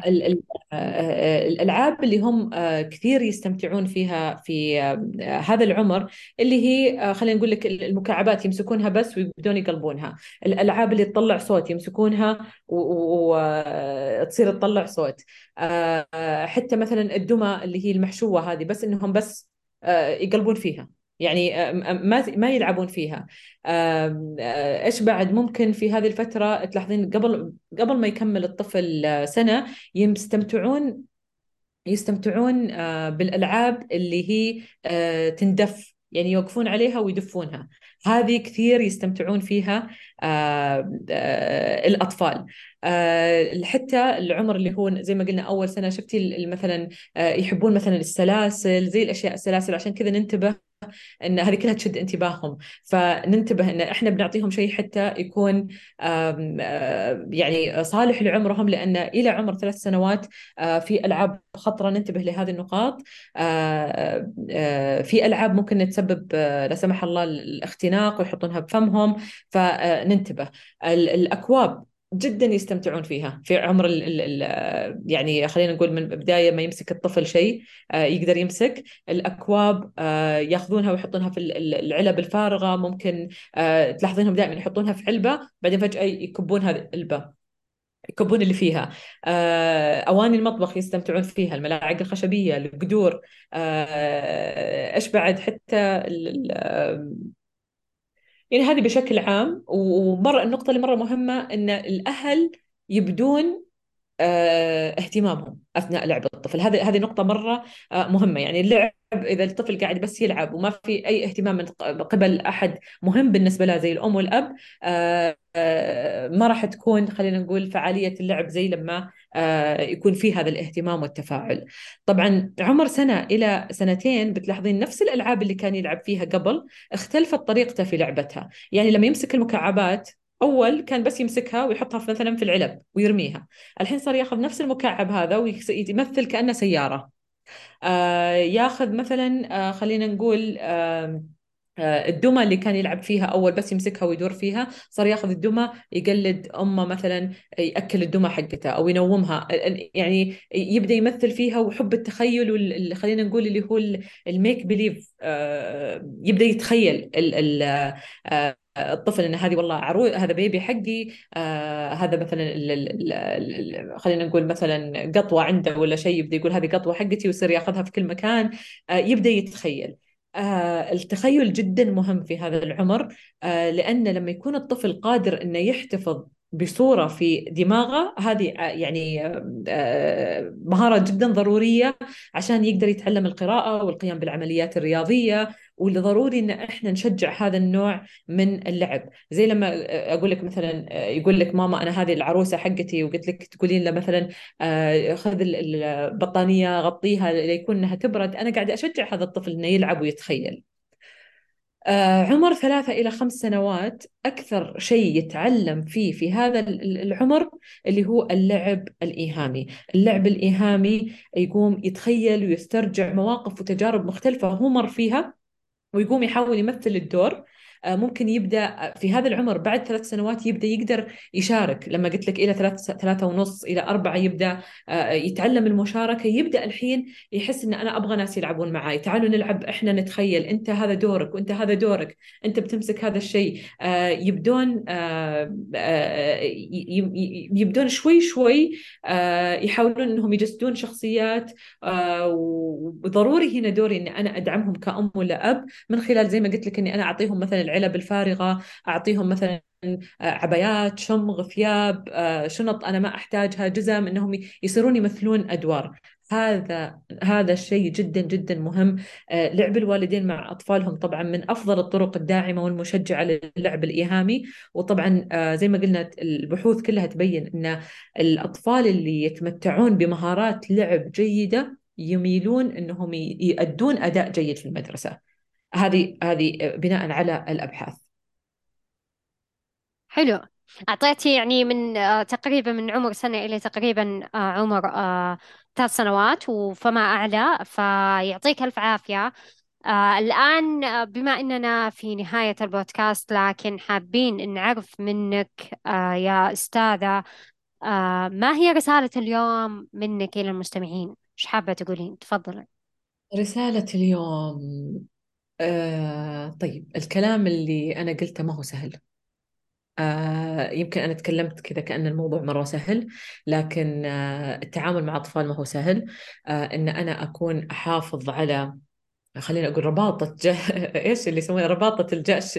آه، الألعاب اللي هم كثير يستمتعون فيها في هذا العمر اللي هي خلينا نقول لك المكعبات يمسكونها بس ويبدون يقلبونها. الألعاب اللي تطلع صوت يمسكونها وتصير تطلع صوت. حتى مثلا الدمى اللي هي المحشوة هذه بس إنهم بس آه، يقلبون فيها. يعني آه، ما ما يلعبون فيها. آه، إيش بعد؟ ممكن في هذه الفترة تلاحظين قبل قبل ما يكمل الطفل سنة يستمتعون يستمتعون بالألعاب اللي هي تندف يعني يوقفون عليها ويدفونها. هذه كثير يستمتعون فيها آه، آه، الأطفال. آه، حتى العمر اللي هو زي ما قلنا أول سنة شفتي مثلا يحبون مثلا السلاسل زي الأشياء السلاسل عشان كذا ننتبه إن هذه كلها تشد انتباههم. فننتبه إن إحنا بنعطيهم شيء حتى يكون يعني صالح لعمرهم لأن إلى عمر ثلاث سنوات في ألعاب خطرة ننتبه لهذه النقاط. في ألعاب ممكن تسبب لا سمح الله الاختناق ويحطونها بفمهم. فننتبه. الأكواب جدا يستمتعون فيها. في عمر ال ال يعني خلينا نقول من بداية ما يمسك الطفل شيء آه، يقدر يمسك. الأكواب آه، ياخذونها ويحطونها في العلب الفارغة. ممكن آه، تلاحظينهم دائما يحطونها في علبة بعدين فجأة يكبون هذه العلبة يكبون اللي فيها. أواني المطبخ يستمتعون فيها الملاعق الخشبية القدور. إيش بعد؟ حتى يعني هذه بشكل عام ومرة النقطة اللي مرة مهمة أن الأهل يبدون آه اهتمامهم أثناء لعب الطفل. هذه هذه نقطة مرة آه مهمة. يعني اللعب إذا الطفل قاعد بس يلعب وما في أي اهتمام من قبل أحد مهم بالنسبة له زي الأم والأب آه ما راح تكون خلينا نقول فعالية اللعب زي لما يكون في هذا الاهتمام والتفاعل. طبعا عمر سنة إلى سنتين بتلاحظين نفس الألعاب اللي كان يلعب فيها قبل اختلفت طريقته في لعبتها. يعني لما يمسك المكعبات أول كان بس يمسكها ويحطها في مثلا في العلب ويرميها. الحين صار ياخذ نفس المكعب هذا ويمثل كأنه سيارة. آه ياخذ مثلا آه خلينا نقول آه آه، الدمى اللي كان يلعب فيها أول بس يمسكها ويدور فيها صار ياخذ الدمى يقلد أمه مثلا يأكل الدمى حقته أو ينومها. يعني يبدأ يمثل فيها وحب التخيل خلينا نقول اللي هو الميك بليف يبدأ يتخيل آه، الطفل إن هذه والله عروض هذا بيبي حقي آه هذا مثلا ال ال ال خلينا نقول مثلا قطوة عنده ولا شيء يبدأ يقول هذه قطوة حقتي ويصير ياخذها في كل مكان. آه يبدأ يتخيل. آه التخيل جدا مهم في هذا العمر آه لأن لما يكون الطفل قادر أنه يحتفظ بصورة في دماغه هذه آه، يعني آه، مهارة جدا ضرورية عشان يقدر يتعلم القراءة والقيام بالعمليات الرياضية. واللي ضروري إن إحنا نشجع هذا النوع من اللعب. زي لما أقول لك مثلا يقول لك ماما أنا هذه العروسة حقتي وقلت لك تقولين له مثلا آه، خذ البطانية غطيها ليكون إنها تبرد. أنا قاعدة أشجع هذا الطفل إنه يلعب ويتخيل. آه، عمر ثلاثة إلى خمس سنوات أكثر شيء يتعلم فيه في هذا العمر اللي هو اللعب الإيهامي. اللعب الإيهامي يقوم يتخيل ويسترجع مواقف وتجارب مختلفة هو مر فيها. ويقوم يحاول يمثل الدور. ممكن يبدأ في هذا العمر بعد ثلاث سنوات يبدأ يقدر يشارك. لما قلت لك إلى ثلاث ثلاثة ونص إلى أربعة يبدأ آه، يتعلم المشاركة يبدأ الحين يحس إن أنا أبغى ناس يلعبون معي تعالوا نلعب إحنا نتخيل أنت هذا دورك وأنت هذا دورك أنت بتمسك هذا الشيء. آه، يبدون يبدون شوي شوي يحاولون إنهم يجسدون شخصيات وضروري هنا دوري اني أنا أدعمهم كأم ولا أب. من خلال زي ما قلت لك إني أنا أعطيهم مثلا العلب الفارغة أعطيهم مثلا آه، عبايات شمغ ثياب آه، شنط أنا ما أحتاجها جزم أنهم يصيرون يمثلون أدوار. هذا هذا الشيء جدا جدا مهم. آه، لعب الوالدين مع أطفالهم طبعا من أفضل الطرق الداعمة والمشجعة للعب الإيهامي. وطبعا زي ما قلنا البحوث كلها تبين إن الأطفال اللي يتمتعون بمهارات لعب جيدة يميلون إنهم يؤدون أداء جيد في المدرسة. هذه هذه بناء على الأبحاث حلو أعطيتي يعني من آه، تقريبا من عمر سنة إلى تقريبا آه، عمر آه، ثلاث سنوات فما أعلى فيعطيك ألف عافية الآن بما أننا في نهاية البودكاست لكن حابين نعرف منك يا أستاذة ما هي رسالة اليوم منك إلى المستمعين؟ إيش حابة تقولين؟ تفضلي رسالة اليوم آه طيب الكلام اللي أنا قلته ما هو سهل. آه يمكن أنا تكلمت كذا كأن الموضوع مرة سهل لكن آه التعامل مع أطفال ما هو سهل. آه إن أنا أكون أحافظ على خليني أقول رباطة جه... [LAUGHS] إيش اللي يسمونه؟ رباطة الجأش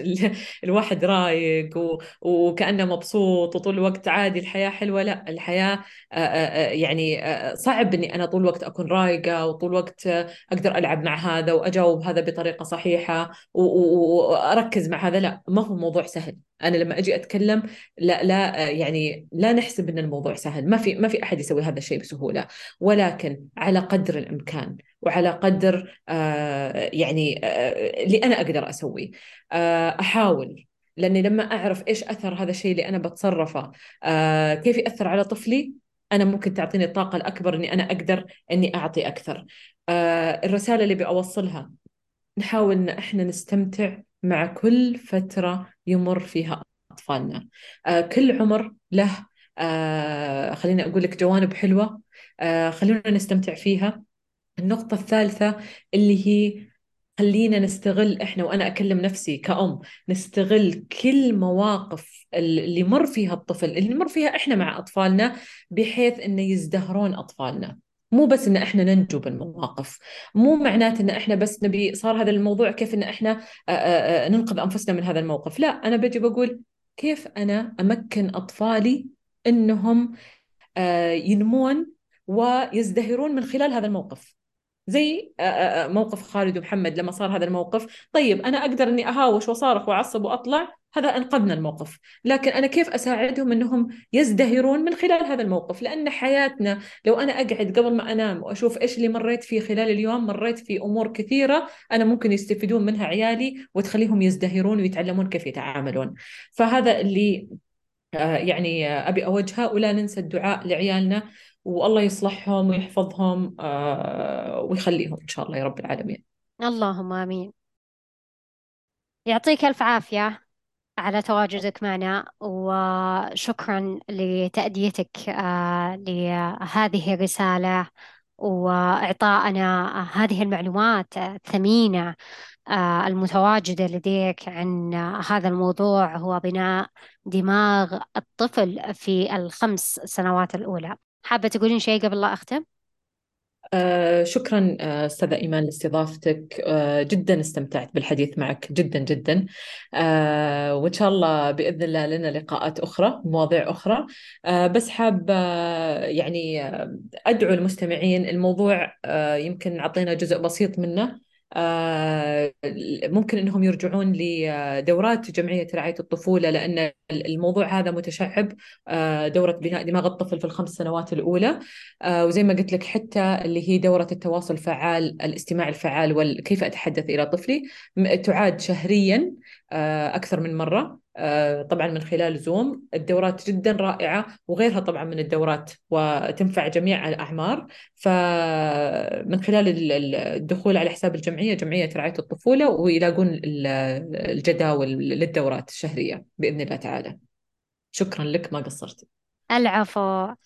الواحد رايق و... وكأنه مبسوط وطول الوقت عادي الحياة حلوة. لا الحياة يعني صعب إني أنا طول الوقت أكون رايقة وطول الوقت أقدر ألعب مع هذا وأجاوب هذا بطريقة صحيحة و... وأركز مع هذا. لا ما هو موضوع سهل. أنا لما أجي أتكلم لا لا يعني لا نحسب إن الموضوع سهل ما في ما في أحد يسوي هذا الشيء بسهولة ولكن على قدر الإمكان وعلى قدر آه يعني آه اللي أنا أقدر أسويه. آه أحاول لأني لما أعرف إيش أثر هذا الشيء اللي أنا بتصرفه كيف يأثر على طفلي أنا ممكن تعطيني الطاقه الأكبر إني أنا أقدر إني أعطي أكثر. الرسالة اللي بأوصلها نحاول إن إحنا نستمتع مع كل فترة يمر فيها أطفالنا. آه كل عمر له آه خليني أقول لك جوانب حلوة آه خلونا نستمتع فيها. النقطة الثالثة اللي هي خلينا نستغل إحنا وأنا أكلم نفسي كأم نستغل كل مواقف اللي مر فيها الطفل اللي مر فيها إحنا مع أطفالنا بحيث إنه يزدهرون أطفالنا. مو بس إن إحنا ننجو بالمواقف مو معناته إن إحنا بس نبي صار هذا الموضوع كيف إن إحنا ننقذ أنفسنا من هذا الموقف. لا أنا بجي بقول كيف أنا أمكن أطفالي إنهم ينمون ويزدهرون من خلال هذا الموقف؟ زي موقف خالد ومحمد لما صار هذا الموقف. طيب أنا أقدر أني أهاوش وصارخ وأعصب وأطلع؟ هذا أنقذنا الموقف. لكن أنا كيف أساعدهم أنهم يزدهرون من خلال هذا الموقف؟ لأن حياتنا لو أنا أقعد قبل ما أنام وأشوف إيش اللي مريت فيه خلال اليوم مريت في أمور كثيرة أنا ممكن يستفيدون منها عيالي وتخليهم يزدهرون ويتعلمون كيف يتعاملون. فهذا اللي يعني أبي أوجهه. ولا ننسى الدعاء لعيالنا. والله يصلحهم ويحفظهم آه، ويخليهم إن شاء الله يا رب العالمين. اللهم آمين. يعطيك ألف عافية. على تواجدك معنا وشكرا لتأديتك آه، لهذه الرسالة وإعطائنا هذه المعلومات الثمينة آه، المتواجدة لديك عن هذا الموضوع هو بناء دماغ الطفل في الخمس سنوات الأولى حابة تقولين شيء قبل لا أختم؟ آه شكرا آه، أستاذة إيمان لاستضافتك. آه جدا استمتعت بالحديث معك جدا جدا. وإن شاء الله بإذن الله لنا لقاءات أخرى مواضيع أخرى. آه بس حاب يعني أدعو المستمعين الموضوع يمكن أعطينا جزء بسيط منه. ممكن إنهم يرجعون لدورات جمعية رعاية الطفولة لأن الموضوع هذا متشعب آه، دورة بناء دماغ الطفل في الخمس سنوات الأولى. آه، وزي ما قلت لك حتى اللي هي دورة التواصل الفعال الاستماع الفعال وكيف أتحدث إلى طفلي؟ تعاد شهريا أكثر من مرة. آه، طبعا من خلال زوم الدورات جدا رائعة وغيرها طبعا من الدورات وتنفع جميع الأعمار. فمن خلال الدخول على حساب الجمعية جمعية رعاية الطفولة ويلاقون الجداول للدورات الشهرية بإذن الله تعالى. شكرا لك ما قصرت. العفو. آه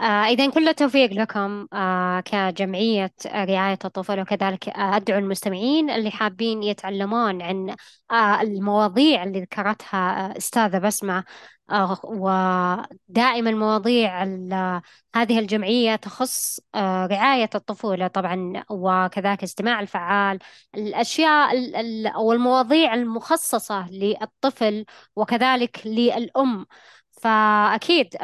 إذا كل التوفيق لكم آه كجمعية رعاية الطفل وكذلك آه أدعو المستمعين اللي حابين يتعلمون عن آه المواضيع اللي ذكرتها آه أستاذة بسمة آه ودائما مواضيع هذه الجمعية تخص آه رعاية الطفولة طبعا وكذلك استماع الفعال الأشياء أو المواضيع المخصصة للطفل وكذلك للأم. فأكيد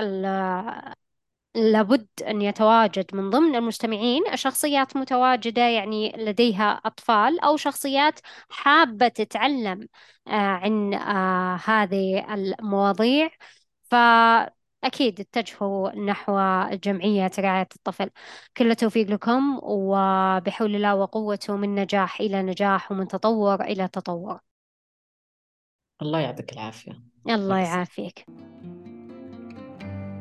لابد أن يتواجد من ضمن المستمعين شخصيات متواجدة يعني لديها أطفال أو شخصيات حابة تتعلم آه، عن آه، هذه المواضيع. فأكيد اتجهوا نحو جمعية رعاية الطفل. كل التوفيق لكم وبحول الله وقوته من نجاح إلى نجاح ومن تطور إلى تطور. الله يعطيك العافية. الله يعافيك.